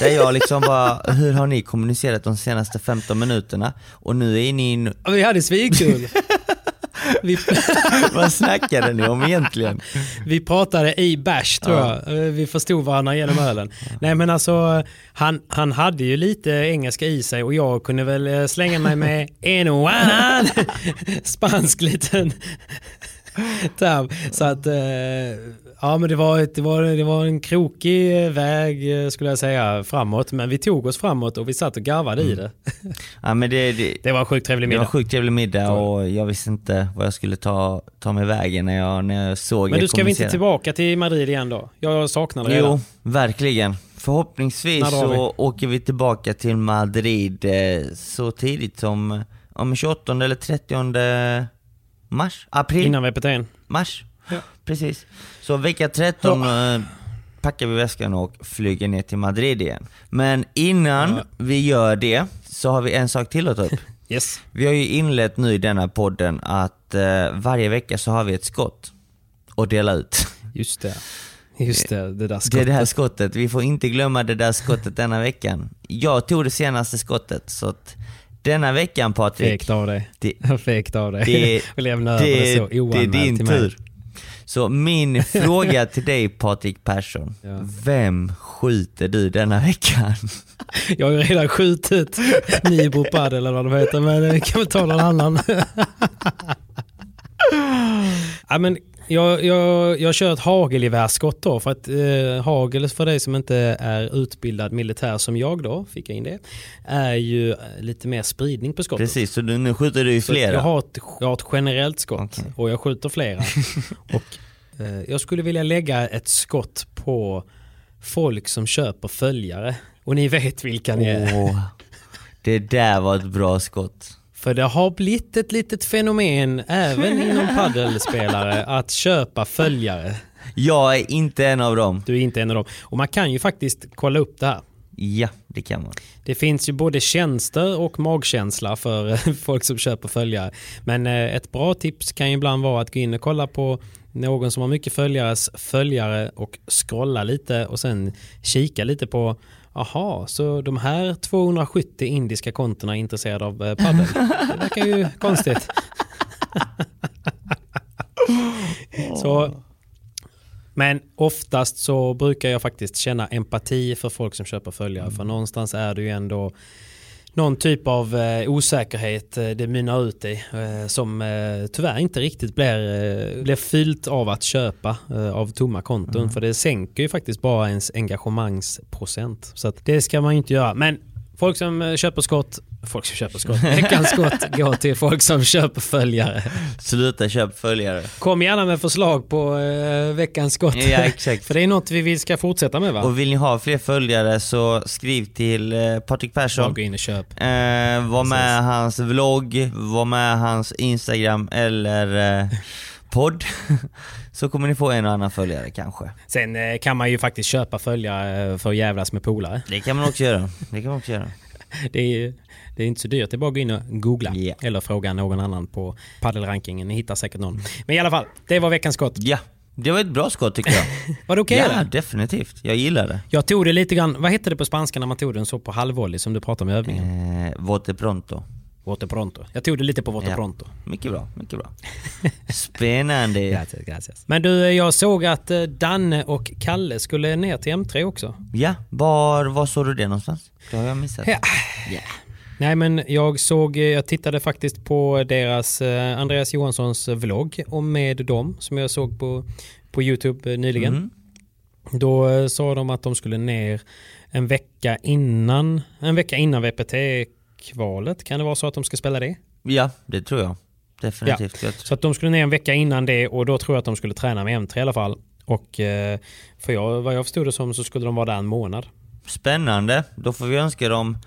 där jag liksom bara, hur har ni kommunicerat de senaste 15 minuterna? Och nu är ni, in, Vi hade svinkul. vi, vad snackade ni om egentligen? vi pratade i bash tror jag. Eh, Vi förstod varandra genom ölen. Nej men alltså, han, han hade ju lite engelska i sig och jag kunde väl eh, slänga mig med en och annan spansk liten term. Så att, eh, ja men det var, ett, det, var, det var en krokig väg eh, skulle jag säga framåt. Men vi tog oss framåt och vi satt och garvade i det. Ja, men det, det, Det var en sjukt trevlig det var middag. en sjukt trevlig middag och jag visste inte vad jag skulle ta, ta mig vägen när jag, när jag såg Men du ska vi inte tillbaka till Madrid igen då? Jag saknar det Jo, redan. verkligen. Förhoppningsvis drar vi? så åker vi tillbaka till Madrid eh, så tidigt som om 28 eller 30 mars? April? Innan VPT'n. Mars? Precis. Så vecka 13 eh, packar vi väskan och flyger ner till Madrid igen. Men innan Ja. vi gör det så har vi en sak till att ta upp. Yes. Vi har ju inlett nu i denna podden att eh, varje vecka så har vi ett skott att dela ut. Just det. Just det, det där Det är skottet. det här skottet. Vi får inte glömma det där skottet denna veckan. Jag tog det senaste skottet, så att denna veckan Patrik, Fegt av dig. det, Fegt av dig. det, det, det, det är din tur. Så min fråga till dig Patrik Persson, Ja. vem skjuter du denna veckan? Jag har ju redan skjutit Nibro Padel eller vad de heter, men kan väl ta någon annan. ja, men jag, jag, jag kör ett hagelgevärsskott då, för att eh, hagel, för dig som inte är utbildad militär som jag då, fick jag in det, är ju eh, lite mer spridning på skottet. Precis, så du, nu skjuter du ju flera. Jag har, ett, jag har ett generellt skott Okej. och jag skjuter flera. och, eh, jag skulle vilja lägga ett skott på folk som köper följare. Och ni vet vilka ni är. Åh, det där var ett bra skott. För det har blivit ett litet fenomen även inom paddelspelare att köpa följare. Jag är inte en av dem. Du är inte en av dem. Och man kan ju faktiskt kolla upp det här. Ja, det kan man. Det finns ju både tjänster och magkänsla för eh, folk som köper följare. Men eh, ett bra tips kan ju ibland vara att gå in och kolla på någon som har mycket följares följare och scrolla lite och sen kika lite på Aha, så de här 270 indiska kontona är intresserade av eh, padel. Det verkar ju konstigt. så, men oftast så brukar jag faktiskt känna empati för folk som köper följare. För någonstans är det ju ändå någon typ av eh, osäkerhet eh, det mynnar ut i eh, som eh, tyvärr inte riktigt blir, eh, blir fyllt av att köpa eh, av tomma konton. För det sänker ju faktiskt bara ens engagemangsprocent. Så att det ska man ju inte göra. Men folk som eh, köper skott, folk som köper skott, veckans skott går till folk som köper följare. Sluta köp följare. Kom gärna med förslag på eh, veckans skott. Ja, exakt. För det är något vi vill ska fortsätta med va? Och vill ni ha fler följare så skriv till eh, Patrik Persson. gå in och köp. Eh, var med hans vlogg, var med hans Instagram eller eh, podd. så kommer ni få en och annan följare kanske. Sen kan man ju faktiskt köpa följare för att jävlas med polare. Det kan man också göra. Det kan man också göra. Det är, det är inte så dyrt, det är bara att gå in och googla. Ja. Eller fråga någon annan på paddelrankingen, ni hittar säkert någon. Men i alla fall, det var veckans skott. Ja, det var ett bra skott tycker jag. Var det okej ja, eller? definitivt. Jag gillar det. Jag tog det lite grann, vad hette det på spanska när man tog den så på halvvolley som du pratade om i övningen? Eh, vote pronto. Voto pronto. Jag tog det lite på voto Ja. Mycket bra, mycket bra. Spännande. Gracias, gracias. Men du, jag såg att eh, Danne och Kalle skulle ner till M3 också. Ja, var, var såg du det någonstans? Det har jag missat. Ja. Nej men jag såg, jag tittade faktiskt på deras eh, Andreas Johanssons vlogg och med dem som jag såg på, på Youtube eh, nyligen. Mm. Då eh, sa de att de skulle ner en vecka innan, en vecka innan VPT-kvalet. Kan det vara så att de ska spela det? Ja, det tror jag. Definitivt. Tror- Så att de skulle ner en vecka innan det och då tror jag att de skulle träna med M3 i alla fall. Och eh, för jag, vad jag förstod det som så skulle de vara där en månad. Spännande. Då får vi önska dem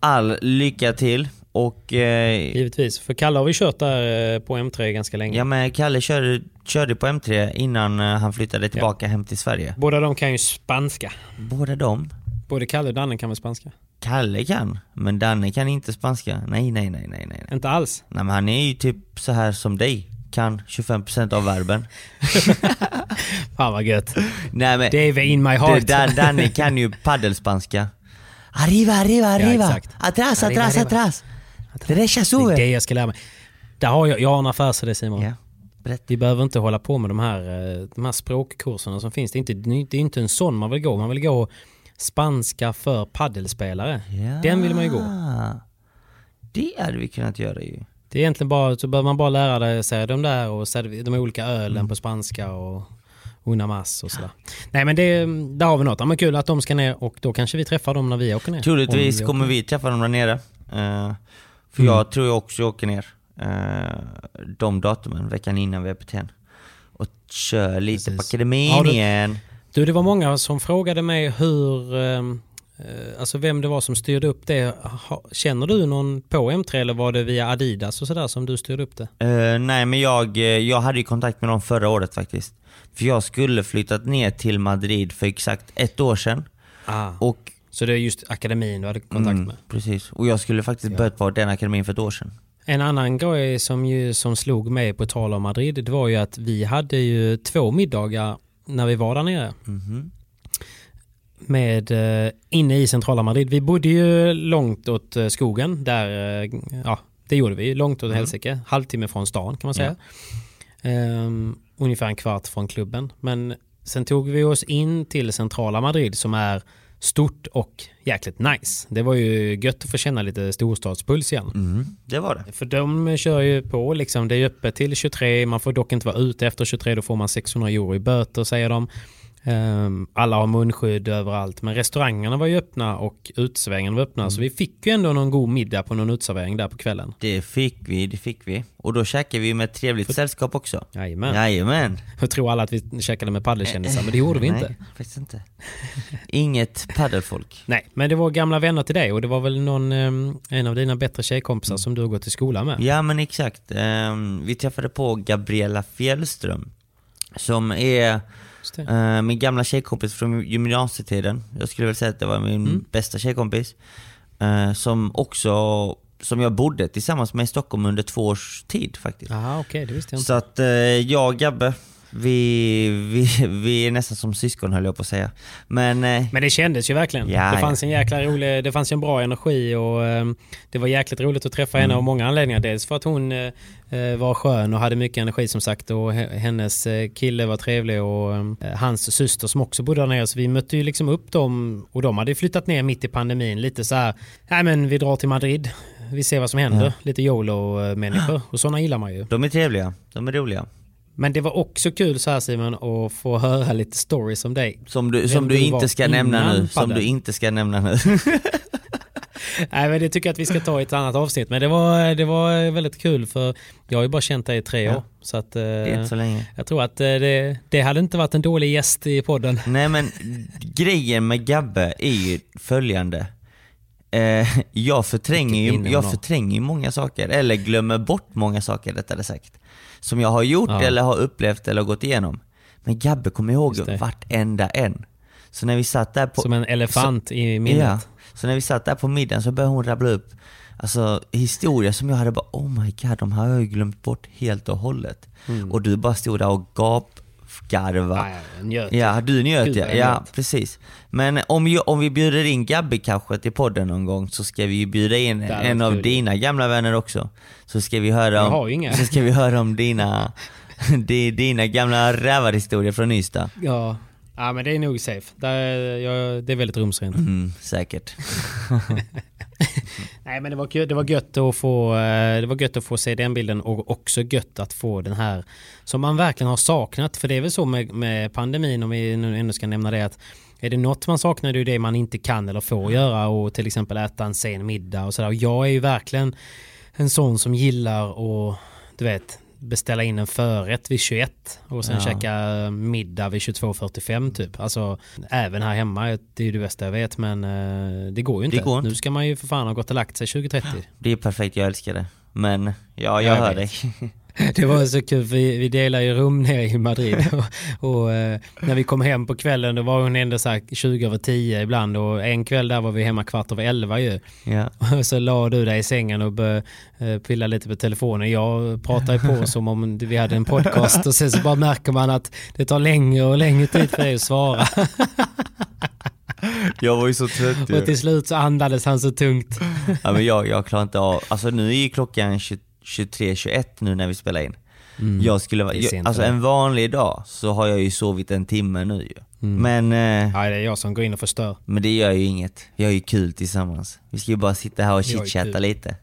all lycka till. Och eh, Givetvis. För Kalle har vi kört där eh, på M3 ganska länge. ja, men Kalle körde, körde på M3 innan eh, han flyttade tillbaka hem till Sverige. Båda de kan ju spanska. Båda de. Både Kalle och Danne kan väl spanska? Kalle kan, men Danne kan inte spanska. Nej, nej, nej, nej, nej. Inte alls. Nej men han är ju typ så här som dig. Kan 25% av verben. Fan vad gött. Nej men, Dave in my heart. Dan, Danne kan ju paddelspanska. Exakt. Atrás, Arriba, atrás, arriba. atrás! Derecha Det är det jag ska lära mig. Där har jag, jag har en affärsidé Simon. Ja, berätta. Vi behöver inte hålla på med de här, eh, de här språkkurserna som finns. Det är, inte, det är inte en sån man vill gå. Man vill gå spanska för paddelspelare. Ja. Den vill man ju gå. Det hade vi kunnat göra ju. Det är egentligen bara, så behöver man bara lära sig de där och de olika ölen Mm. på spanska och una mas och sådär. Nej men det, där har vi något. Ja, men kul att de ska ner och då kanske vi träffar dem när vi åker ner. Troligtvis Om kommer vi träffa dem där nere. Eh, för Mm. jag tror jag också åker ner uh, de datumen, veckan innan vi är på TEN. Och kör lite på Precis. akademin Har du- igen. Du, det var många som frågade mig hur, ehm, eh, alltså vem det var som styrde upp det. Känner du någon på M3 eller var det via Adidas och sådär som du styrde upp det? Eh, nej men jag, eh, jag hade ju kontakt med dem förra året faktiskt. För jag skulle flyttat ner till Madrid för exakt ett år sedan. Ah. Och, Så det är just akademin du hade kontakt mm, med? precis. Och jag skulle faktiskt Ja. börjat på den akademin för ett år sedan. En annan grej som, ju, som slog mig på tal om Madrid, det var ju att vi hade ju två middagar när vi var där nere. Mhm. Med, eh, inne i centrala Madrid. Vi bodde ju långt åt eh, skogen, där, eh, ja det gjorde vi, långt åt Mm. helsike. Halvtimme från stan kan man säga. Ehm, ungefär en kvart från klubben. Men sen tog vi oss in till centrala Madrid som är stort och jäkligt nice. Det var ju gött att få känna lite storstadspuls igen. Mm, det var det. För de kör ju på liksom, det är öppet till 23, man får dock inte vara ute efter 23, då får man 600 euro i böter säger de. Ehm, alla har munskydd överallt, men restaurangerna var ju öppna och utesvängen var öppna, så vi fick ju ändå någon god middag på någon uteservering där på kvällen. Det fick vi, det fick vi. Och då käkade vi med ett trevligt sällskap också. Jajamän. Jajamän. Jag tror alla att vi käkade med paddelkändisar, men det gjorde vi Nej, inte. faktiskt inte. Inget paddelfolk. Nej, men det var gamla vänner till dig och det var väl någon, ehm, en av dina bättre tjejkompisar som du har gått i skolan med. Ja men exakt. Ehm, vi träffade på Gabriella Fjällström. Som är. Eh, min gamla tjejkompis från gymnasietiden. Jag skulle väl säga att det var min Mm. bästa tjejkompis. Eh, som också, som jag bodde tillsammans med i Stockholm under två års tid faktiskt. Jaha, okej, det visste jag inte. Så att eh, jag och Gabbe, vi, vi, vi är nästan som syskon höll jag på att säga. Men eh, Men det kändes ju verkligen. Ja, det ja. fanns en jäkla rolig, det fanns en bra energi och eh, det var jäkligt roligt att träffa Mm. henne av många anledningar. Dels för att hon eh, eh, var skön och hade mycket energi som sagt och he- hennes kille var trevlig och eh, hans syster som också bodde där nere. Så vi mötte ju liksom upp dem och de hade flyttat ner mitt i pandemin lite så här, nej men vi drar till Madrid. Vi ser vad som händer. Ja. Lite YOLO-människor. Och sådana gillar man ju. de är trevliga, de är roliga. Men det var också kul så här Simon att få höra lite stories om dig. Som du, som du du inte ska nämna nu. Som du inte ska nämna nu. Nej men det tycker jag att vi ska ta i ett annat avsnitt. Men det var, det var väldigt kul för jag har ju bara känt dig i tre Ja. år. Så att eh, Det är inte så länge. jag tror att eh, det, det hade inte varit en dålig gäst i podden. Nej men grejen med Gabbe är ju följande. Eh, jag, förtränger ju, jag förtränger många saker, eller glömmer bort många saker rättare sagt. Som jag har gjort Ja. eller har upplevt eller gått igenom. Men Gabbe kommer ihåg vartenda en. Så när vi satt där på... Som en elefant i minnet. Ja, så när vi satt där på middagen så började hon rabbla upp Alltså historia som jag hade bara oh my god, de här har jag glömt bort helt och hållet. Mm. Och du bara stod där och Nej, njöt. Ja, du njöt Gud, ja. Ja, njöt. precis. Men om, ju, om vi bjuder in Gabby kanske till podden någon gång så ska vi ju bjuda in hade en av dina gamla vänner också. Så ska vi höra om, så ska vi höra om dina, di- dina gamla rävarhistorier från Ystad. Ja. ja, men det är nog safe. Det är, jag, det är väldigt rumsrent. Mm, säkert. Nej men det var, gött, det var gött att få eh, Det var gött att få se den bilden och också gött att få den här Som man verkligen har saknat. För det är väl så med, med pandemin om vi nu ändå ska nämna det att Är det något man saknar det är ju det man inte kan eller får göra och till exempel äta en sen middag och sådär. Och jag är ju verkligen En sån som gillar att Du vet beställa in en förrätt vid 21 och sen Ja. käka middag vid 22.45 typ. Alltså även här hemma, det är ju det bästa jag vet men eh, det går ju inte. Det går inte. Nu ska man ju för fan ha gått och lagt sig 20.30. Det är perfekt, jag älskar det. Men, ja, jag, Jag hör vet. dig. Det var så kul, för vi, vi delade ju rum nere i Madrid och, och eh, när vi kom hem på kvällen då var hon ändå så här 20 över 10 ibland och en kväll där var vi hemma kvart över 11 ju. Ja. Och så la du dig i sängen och började eh, pilla lite på telefonen. Jag pratade ju på som om vi hade en podcast och sen så bara märker man att det tar längre och längre tid för dig att svara. Jag var ju så trött Och till slut så andades han så tungt. Ja men jag, jag klarar inte av, alltså nu är ju klockan 23-21 nu när vi spelar in. Mm. Jag skulle, jag, alltså en vanlig dag så har jag ju sovit en timme nu ju. Mm. Men... Eh, ja, det är jag som går in och förstör. Men det gör ju inget. Vi har ju kul tillsammans. Vi ska ju bara sitta här och chitchatta lite.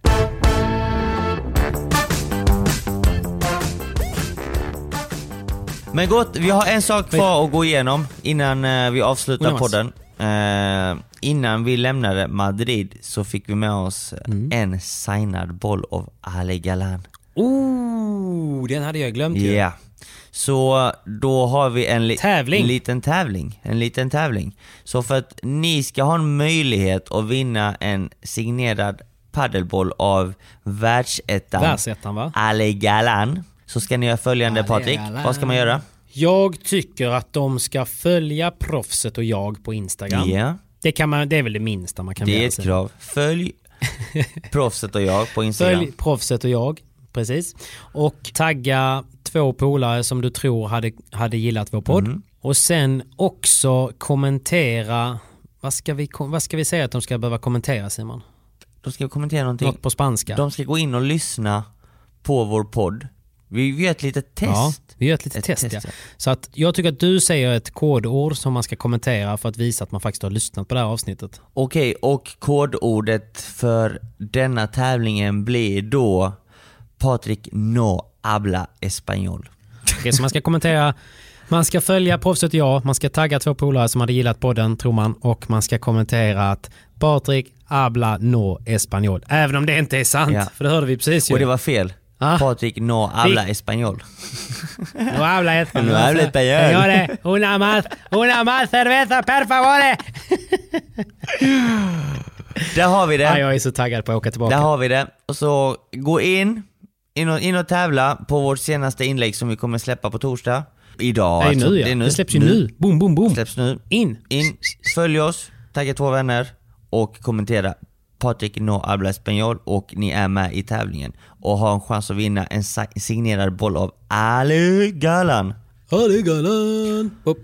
Men gott, vi har en sak kvar att gå igenom innan eh, vi avslutar podden. Eh, innan vi lämnade Madrid så fick vi med oss Mm. en signad boll av Ali Galan. Oh, den hade jag glömt ju. Ja. Så då har vi en li- Tävling. liten tävling. En liten tävling. Så för att ni ska ha en möjlighet att vinna en signerad paddelboll av världsettan Världsettan va? Ali Galan så ska ni göra följande Ali Patrik. Galan. Vad ska man göra? Jag tycker att de ska följa proffset och jag på Instagram. Ja, Det, kan man, det är väl det minsta man kan det är ett sig. krav. Följ proffset och jag på Instagram. Följ proffset och jag, precis. Och tagga två polare som du tror hade, hade gillat vår podd. Mm. Och sen också kommentera, vad ska, vi, vad ska vi säga att de ska behöva kommentera Simon? De ska kommentera någonting. Något på spanska? De ska gå in och lyssna på vår podd. Vi vi gör ett litet test. Ja, vi gör ett litet Ett test, test, ja. ja. Så att jag tycker att du säger ett kodord som man ska kommentera för att visa att man faktiskt har lyssnat på det här avsnittet. Okej, och kodordet för denna tävlingen blir då Patrik no habla español. Okej, så man ska kommentera, man ska följa proffset jag, man ska tagga två polare som hade gillat podden tror man och man ska kommentera att Patrik habla no español. Även om det inte är sant, Ja. för det hörde vi precis ju. Och det var fel. Ah. Patrik no habla español. No habla español. No habla español. Señores, una más, una más cerveza, per favore! Där har vi det. jag är så taggad på att åka tillbaka. Där har vi det. Och så gå in, in och, in och tävla på vårt senaste inlägg som vi kommer släppa på torsdag. Idag Nej, alltså. nu ja. Det, släpps ju nu. Boom, boom, boom. Släpps nu. In. In, följ oss, tagga två vänner och kommentera Patrik no habla español och ni är med i tävlingen och har en chans att vinna en si- signerad boll av Ali Galan. Är galan. Upp.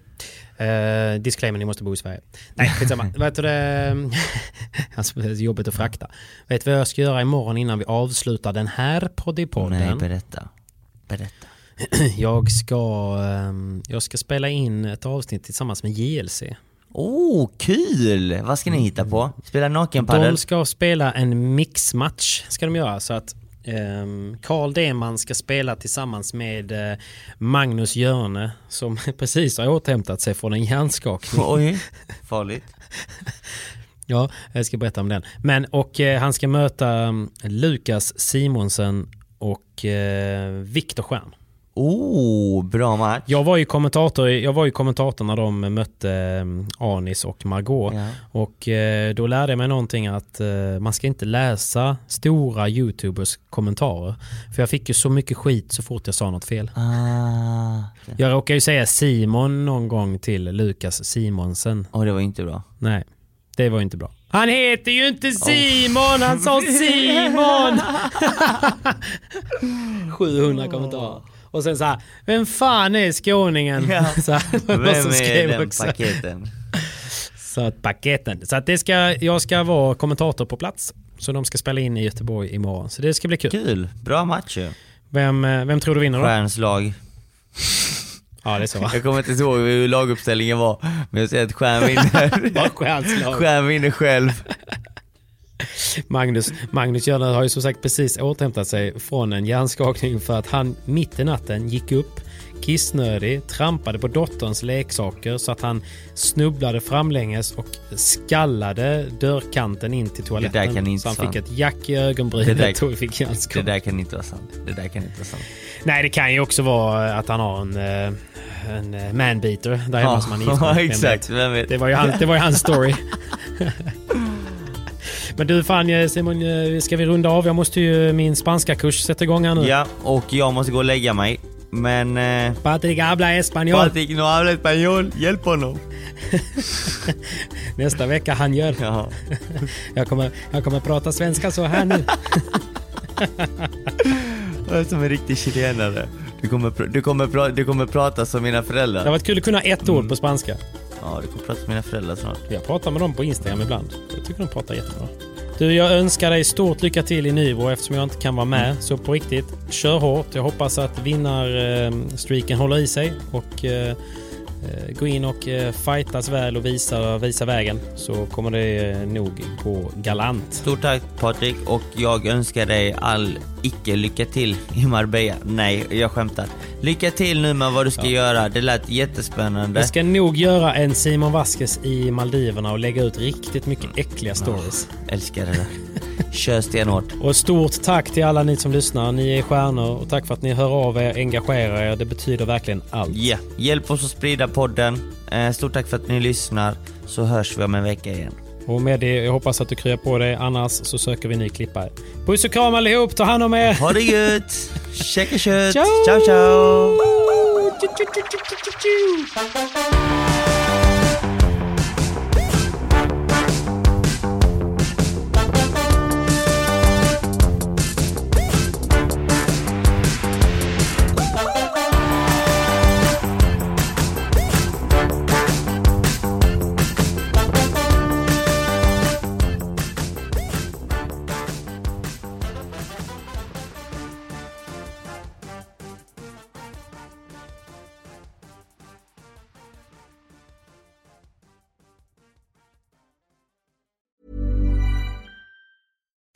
Uh, disclaimer, ni måste bo i Sverige. Nej, skitsamma. Vet du det? Alltså, det är jobbigt att frakta. Vet du vad jag ska göra imorgon innan vi avslutar den här Nej, poddipodden? berätta. Berätta. Jag ska, ehm, jag ska spela in ett avsnitt tillsammans med JLC. Oh, kul! Vad ska ni hitta på? Spela nakenpadel? De ska spela en mixmatch, ska de göra. Så att ehm, Carl Deman ska spela tillsammans med eh, Magnus Jörne som precis har återhämtat sig från en hjärnskakning. Oj, farligt. Ja, jag ska berätta om den. Men och eh, han ska möta mm, Lukas Simonsen och eh, Viktor Stjern. Oh, bra match. Jag var ju kommentator, jag var ju kommentator när de mötte eh, Anis och Margot. Ja. Och eh, då lärde jag mig någonting att eh, man ska inte läsa stora YouTubers kommentarer. För jag fick ju så mycket skit så fort jag sa något fel. Ah. Jag råkade ju säga Simon någon gång till Lukas Simonsen. Och det var inte bra. Nej, det var inte bra. Han heter ju inte Simon, han sa Simon! 700 kommentarer. Och sen så här, vem fan är skåningen? Ja. Så här, Vem är den också. paketen? Så att paketen. Så att det ska, jag ska vara kommentator på plats. Så de ska spela in i Göteborg imorgon. Så det ska bli kul. Kul, bra match ju. Vem, eh, vem tror du vinner då? Stjärns lag. Ja, det är så va? Jag kommer inte ihåg hur laguppställningen var, men jag säger att Stjärn vinner. Stjärn vinner själv. Magnus, Magnus Jörner har ju som sagt precis återhämtat sig från en hjärnskakning för att han mitt i natten gick upp kissnödig, trampade på dotterns leksaker så att han snubblade framlänges och skallade dörrkanten in till toaletten. Det där kan inte så han sant. fick ett jack i Det ögonbrynet där- och fick Det hjärnskakning. där kan inte vara sant. Det där kan inte vara sant. Nej, det kan ju också vara att han har en, eh, en eh, manbeater där hemma som han är gift med. Ja, exakt. Det var ju, han, det var ju hans story. Men du fan eh, Simon, eh, ska vi runda av? Jag måste ju min spanska kurs sätta igång här nu. Ja, och jag måste gå och lägga mig. Men... Eh, Patrik habla español. Patrik no habla español, hjälp honom. Nästa vecka han gör. Ja. Jag kommer, jag kommer prata svenska så här nu. Jag är som en riktig chilenare. Du kommer, du, kommer du kommer prata som mina Det har föräldrar. varit kul att kunna ett ord på spanska. Ja, du kommer prata med mina föräldrar snart. Jag pratar med dem på Instagram ibland. Jag tycker de pratar jättebra. Du, jag önskar dig stort lycka till i Nybro eftersom jag inte kan vara med. Så på riktigt, kör hårt. Jag hoppas att vinnarstreaken håller i sig och Eh, gå in och eh, fightas väl och visa, visa vägen så kommer det eh, nog gå galant. Stort tack Patrik och jag önskar dig all icke lycka till i Marbella. Nej, jag skämtar. Lycka till nu med vad du ska göra. Det lät jättespännande. Jag ska nog göra en Simon Vasquez i Maldiverna och lägga ut riktigt mycket äckliga stories. Älskar det där. Kör stenhårt. Och stort tack till alla ni som lyssnar. Ni är stjärnor och tack för att ni hör av er, engagerar er. Det betyder verkligen allt. Ja, hjälp oss att sprida podden. Eh, Stort tack för att ni lyssnar, så hörs vi om en vecka igen. Och med det, jag hoppas att du kryar på dig. Annars så söker vi ny klippare. Puss och kram allihop, ta hand om er! Ha det gött! Käka kött! Ciao! ciao! ciao.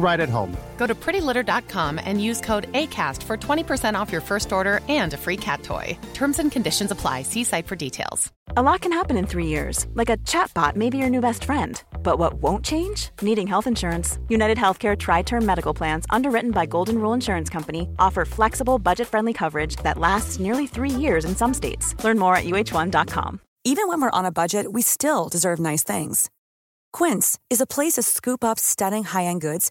right at home. Go to prettylitter.com and use code ACAST for 20% off your first order and a free cat toy. Terms and conditions apply. See site for details. A lot can happen in three years, like a chatbot may be your new best friend. But what won't change? Needing health insurance. United Healthcare Tri Term Medical Plans, underwritten by Golden Rule Insurance Company, offer flexible, budget friendly coverage that lasts nearly three years in some states. Learn more at uh1.com. Even when we're on a budget, we still deserve nice things. Quince is a place to scoop up stunning high end goods